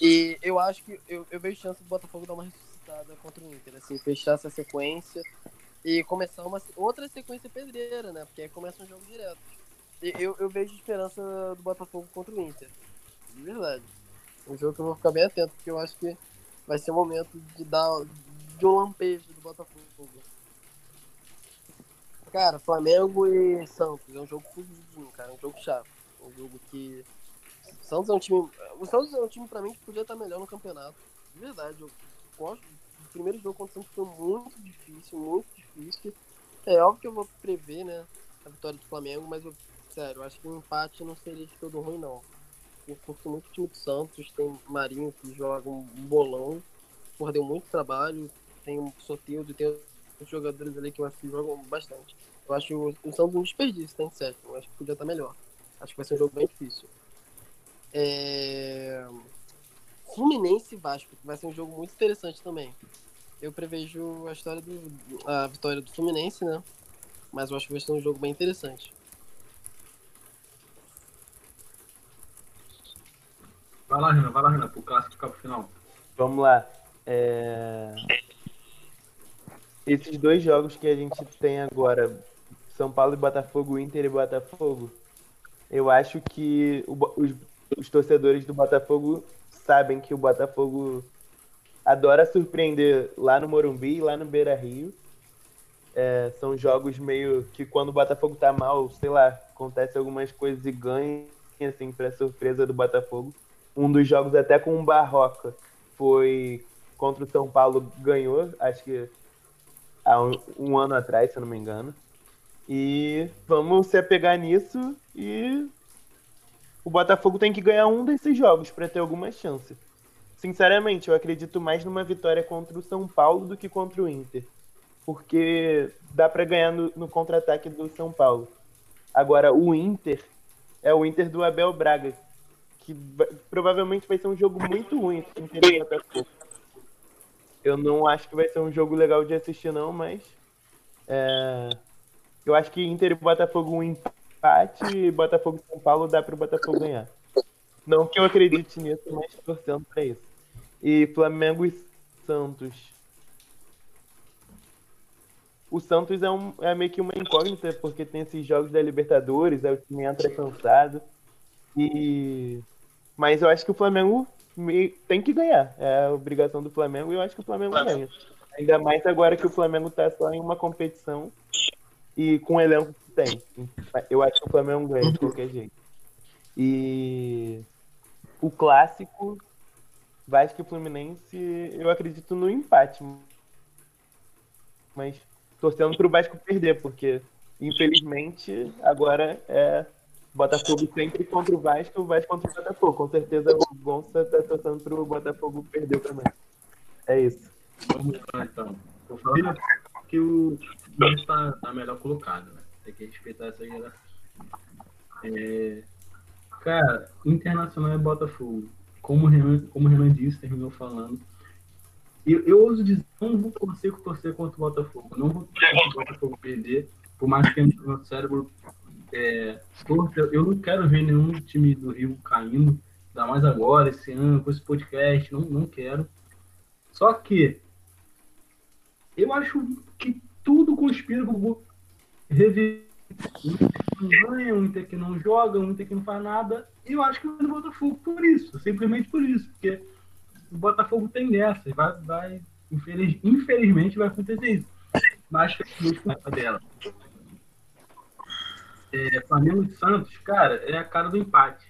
E eu acho que eu, eu vejo chance do Botafogo dar uma ressuscitada contra o Inter. Assim, fechar essa sequência e começar uma outra sequência pedreira, né? Porque aí começa um jogo direto. E eu, eu vejo esperança do Botafogo contra o Inter. De verdade. Um jogo que eu vou ficar bem atento, porque eu acho que vai ser o momento de dar de um lampejo do Botafogo. Cara, Flamengo e Santos é um jogo fudidinho, cara, é um jogo chato. Um jogo que. O Santos é um time. O Santos é um time pra mim que podia estar melhor no campeonato. De verdade, eu gosto. O primeiro jogo contra o Santos foi muito difícil, muito difícil. É óbvio que eu vou prever, né? A vitória do Flamengo, mas eu, sério, acho que um empate não seria de todo ruim, não. Eu curto muito o time do Santos, tem Marinho que joga um bolão, porra, deu muito trabalho, tem o Soteldo, tem os jogadores ali que eu acho que jogam bastante. Eu acho o, o Santos um desperdício, tem certo. Eu acho que podia estar melhor. Acho que vai ser um jogo bem difícil. É... Fluminense e Vasco, que vai ser um jogo muito interessante também. Eu prevejo a história do. a vitória do Fluminense, né? Mas eu acho que vai ser um jogo bem interessante. Vai lá, Renan, vai lá, Renan, pro clássico ficar pro final. vamos lá. É, Esses dois jogos que a gente tem agora, São Paulo e Botafogo, Inter e Botafogo, eu acho que o os, os torcedores do Botafogo sabem que o Botafogo adora surpreender lá no Morumbi e lá no Beira Rio. É, são jogos meio que quando o Botafogo tá mal, sei lá, acontece algumas coisas e ganha, assim, pra surpresa do Botafogo. Um dos jogos até com o Barroca foi contra o São Paulo, ganhou, acho que há um, um ano atrás, se eu não me engano. E vamos se apegar nisso e o Botafogo tem que ganhar um desses jogos para ter alguma chance. Sinceramente, eu acredito mais numa vitória contra o São Paulo do que contra o Inter. Porque dá para ganhar no, no contra-ataque do São Paulo. Agora, o Inter é o Inter do Abel Braga, que vai- provavelmente vai ser um jogo muito ruim e. Eu não acho que vai ser um jogo legal de assistir, não, mas. é, eu acho que Inter e Botafogo um empate empate, Botafogo e São Paulo dá pro Botafogo ganhar. Não que eu acredite nisso, mas torcendo pra isso. E Flamengo e Santos. O Santos é, um, é meio que uma incógnita, porque tem esses jogos da Libertadores, aí o time entra cansado. E... Mas eu acho que o Flamengo tem que ganhar. É a obrigação do Flamengo e eu acho que o Flamengo ganha. Ainda mais agora que o Flamengo tá só em uma competição e com o elenco que tem. Eu acho que o Flamengo ganha de qualquer jeito. E o clássico Vasco e Fluminense, eu acredito no empate. Mas torcendo para o Vasco perder, porque infelizmente agora é Botafogo sempre contra o Vasco, o Vasco contra o Botafogo. Com certeza o Gonça está torcendo para o Botafogo perder também. É isso. Vamos lá então. Vou falar que o Fluminense está tá melhor colocado, né? Tem que respeitar essa geração. É... Cara, Internacional é Botafogo. Como o Renan, como o Renan disse, terminou falando eu, eu ouso dizer, não vou torcer, torcer contra o Botafogo. Não vou torcer contra o Botafogo perder, por mais que meu cérebro é, eu não quero ver nenhum time do Rio caindo, ainda mais agora, esse ano, com esse podcast, não, não quero. Só que eu acho que tudo conspira para o rever um que não ganha, um que não joga, um que não faz nada. E eu acho que vai no Botafogo por isso, simplesmente por isso, porque o Botafogo tem dessa. Vai, vai, infeliz, infelizmente vai acontecer isso. Mas feliz com essa dela. É, Flamengo e Santos, cara, é a cara do empate.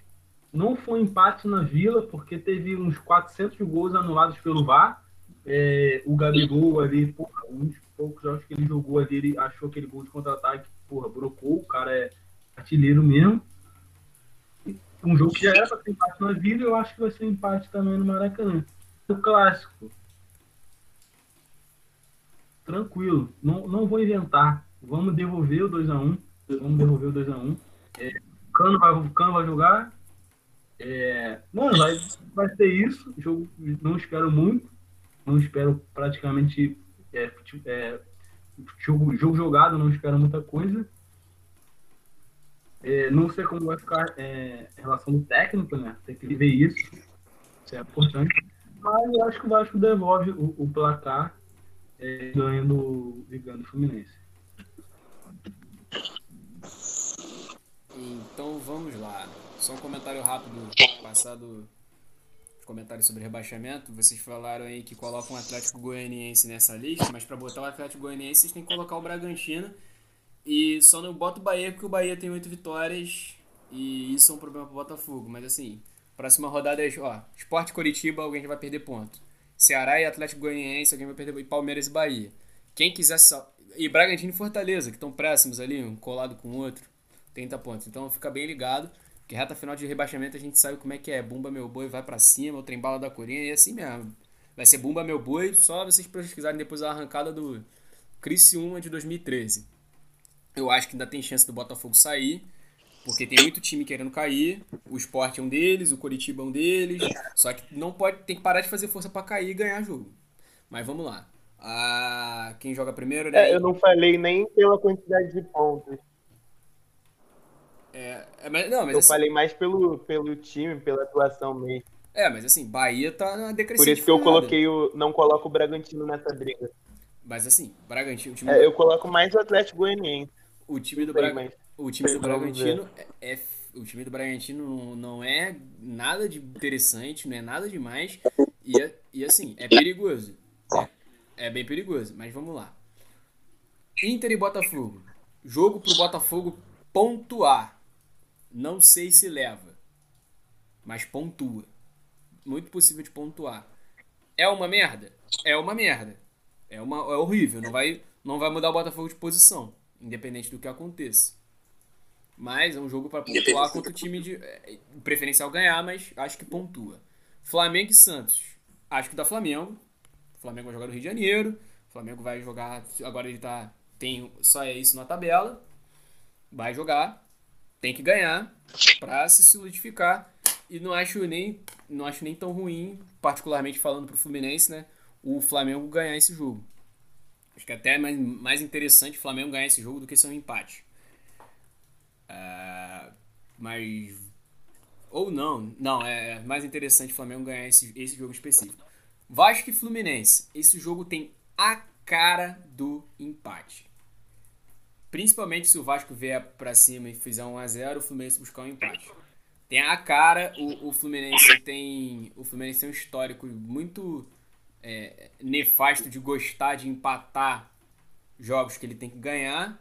Não foi empate na Vila, porque teve uns 400 gols anulados pelo VAR. É, o Gabigol ali, porra, uns poucos jogos que ele jogou ali, ele achou aquele gol de contra-ataque, porra, brocou. O cara é artilheiro mesmo um jogo que já era para ser empate na vida, eu acho que vai ser empate também no Maracanã. O clássico. Tranquilo, não, não vou inventar. Vamos devolver o 2x1. Vamos devolver o 2x1. É, Cano, vai, Cano vai jogar. É, mano, vai, vai ser isso. Jogo, não espero muito. Não espero praticamente é, é, jogo, jogo jogado, não espero muita coisa. É, não sei como vai ficar é, em relação do técnico, né? Tem que ver isso. Isso é importante. Mas eu acho que o Vasco devolve o, o placar é, ganhando, ligando o Fluminense. Então vamos lá. Só um comentário rápido passado os comentários sobre rebaixamento. Vocês falaram aí que colocam o Atlético Goianiense nessa lista, mas para botar o Atlético Goianiense vocês têm que colocar o Bragantino e só não bota o Bahia porque o Bahia tem oito vitórias e isso é um problema pro Botafogo. Mas assim, próxima rodada é, ó, Esporte Coritiba, alguém vai perder ponto. Ceará e Atlético Goianiense, alguém vai perder e Palmeiras e Bahia. Quem quiser e Bragantino e Fortaleza, que estão próximos ali, um colado com o outro, 30 pontos. Então fica bem ligado, que reta final de rebaixamento a gente sabe como é que é. Bumba meu boi vai para cima, o trem bala da Corinha e assim mesmo. Vai ser Bumba meu boi, só vocês pesquisarem depois a arrancada do Criciúma de 2013. Eu acho que ainda tem chance do Botafogo sair, porque tem muito time querendo cair. O Sport é um deles, o Coritiba é um deles. Só que não pode, tem que parar de fazer força para cair e ganhar jogo. Mas vamos lá. Ah, quem joga primeiro, né? É, eu não falei nem pela quantidade de pontos. É, é mas, não, mas eu assim, falei mais pelo, pelo time, pela atuação mesmo. É, mas assim, Bahia tá na decrescente. Por isso que eu coloquei o, não coloco o Bragantino nessa briga. Mas assim, Bragantino. É, eu coloco mais o Atlético Goianiense. O time do, Bra... o time do Bragantino é, é, o time do Bragantino não é nada de interessante, não é nada demais e, é, e assim é perigoso, é, é bem perigoso. Mas vamos lá. Inter e Botafogo, jogo pro Botafogo pontuar. Não sei se leva, mas pontua. Muito possível de pontuar. É uma merda? É uma merda. É, uma, é horrível. Não vai, não vai mudar o Botafogo de posição independente do que aconteça. Mas é um jogo para pontuar contra o time de é, preferencial ganhar, mas acho que pontua. Flamengo e Santos. Acho que dá Flamengo. O Flamengo vai jogar no Rio de Janeiro. O Flamengo vai jogar. Agora ele tá. Tem só é isso na tabela. Vai jogar. Tem que ganhar para se solidificar. E não acho nem não acho nem tão ruim, particularmente falando pro Fluminense, né? O Flamengo ganhar esse jogo. Acho que é até mais, mais interessante o Flamengo ganhar esse jogo do que ser um empate. Uh, mas. Ou não. Não, é mais interessante o Flamengo ganhar esse, esse jogo específico. Vasco e Fluminense. Esse jogo tem a cara do empate. Principalmente se o Vasco vier para cima e fizer 1 a 0 o Fluminense buscar um empate. Tem a cara, o, o Fluminense tem. O Fluminense tem um histórico muito é, nefasto de gostar de empatar jogos que ele tem que ganhar.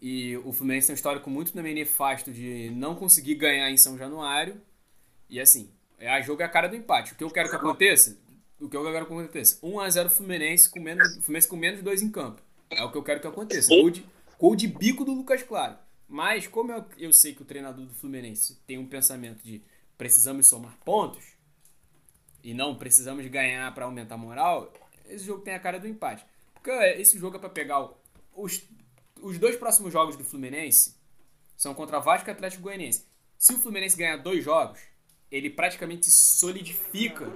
E o Fluminense tem um histórico muito também nefasto de não conseguir ganhar em São Januário. E assim, é a jogo é a cara do empate. O que eu quero que aconteça? O que eu quero que aconteça? 1x0 Fluminense com menos, Fluminense com menos dois em campo. É o que eu quero que aconteça. De, gol de bico do Lucas Claro. Mas como eu, eu sei que o treinador do Fluminense tem um pensamento de precisamos somar pontos e não precisamos ganhar para aumentar a moral, esse jogo tem a cara do empate. Porque esse jogo é para pegar os, os dois próximos jogos do Fluminense são contra Vasco e Atlético Goianiense. Se o Fluminense ganhar dois jogos, ele praticamente solidifica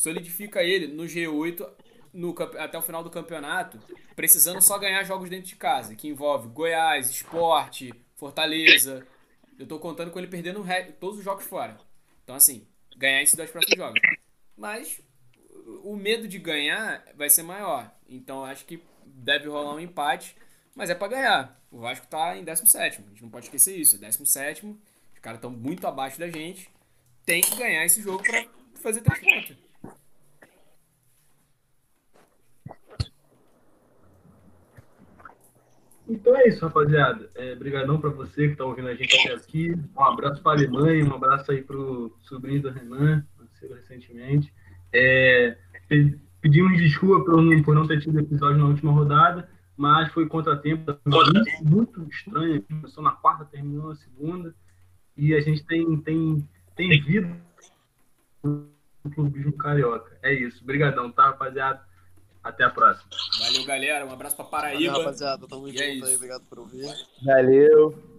solidifica ele no G8 no, até o final do campeonato, precisando só ganhar jogos dentro de casa, que envolve Goiás, Esporte, Fortaleza. Eu tô contando com ele perdendo todos os jogos fora. Então, assim, ganhar esses dois próximos jogos. Mas o medo de ganhar vai ser maior. Então, acho que deve rolar um empate, mas é para ganhar. O Vasco tá em 17. A gente não pode esquecer isso. É 17. Os caras estão muito abaixo da gente. Tem que ganhar esse jogo para fazer três pontos. Então é isso, rapaziada. É, brigadão para você que está ouvindo a gente até aqui. Um abraço para a Alemanha, um abraço aí para o sobrinho do Renan, nasceu recentemente. É, pedimos desculpa por não, por não ter tido episódio na última rodada, mas foi contratempo muito, muito estranho. Começou na quarta, terminou na segunda. E a gente tem, tem, tem vida no clubismo carioca. É isso. Brigadão, tá, rapaziada? Até a próxima. Valeu, galera. Um abraço pra Paraíba. Valeu, rapaziada. Tamo e junto é aí. Obrigado por ouvir. Valeu.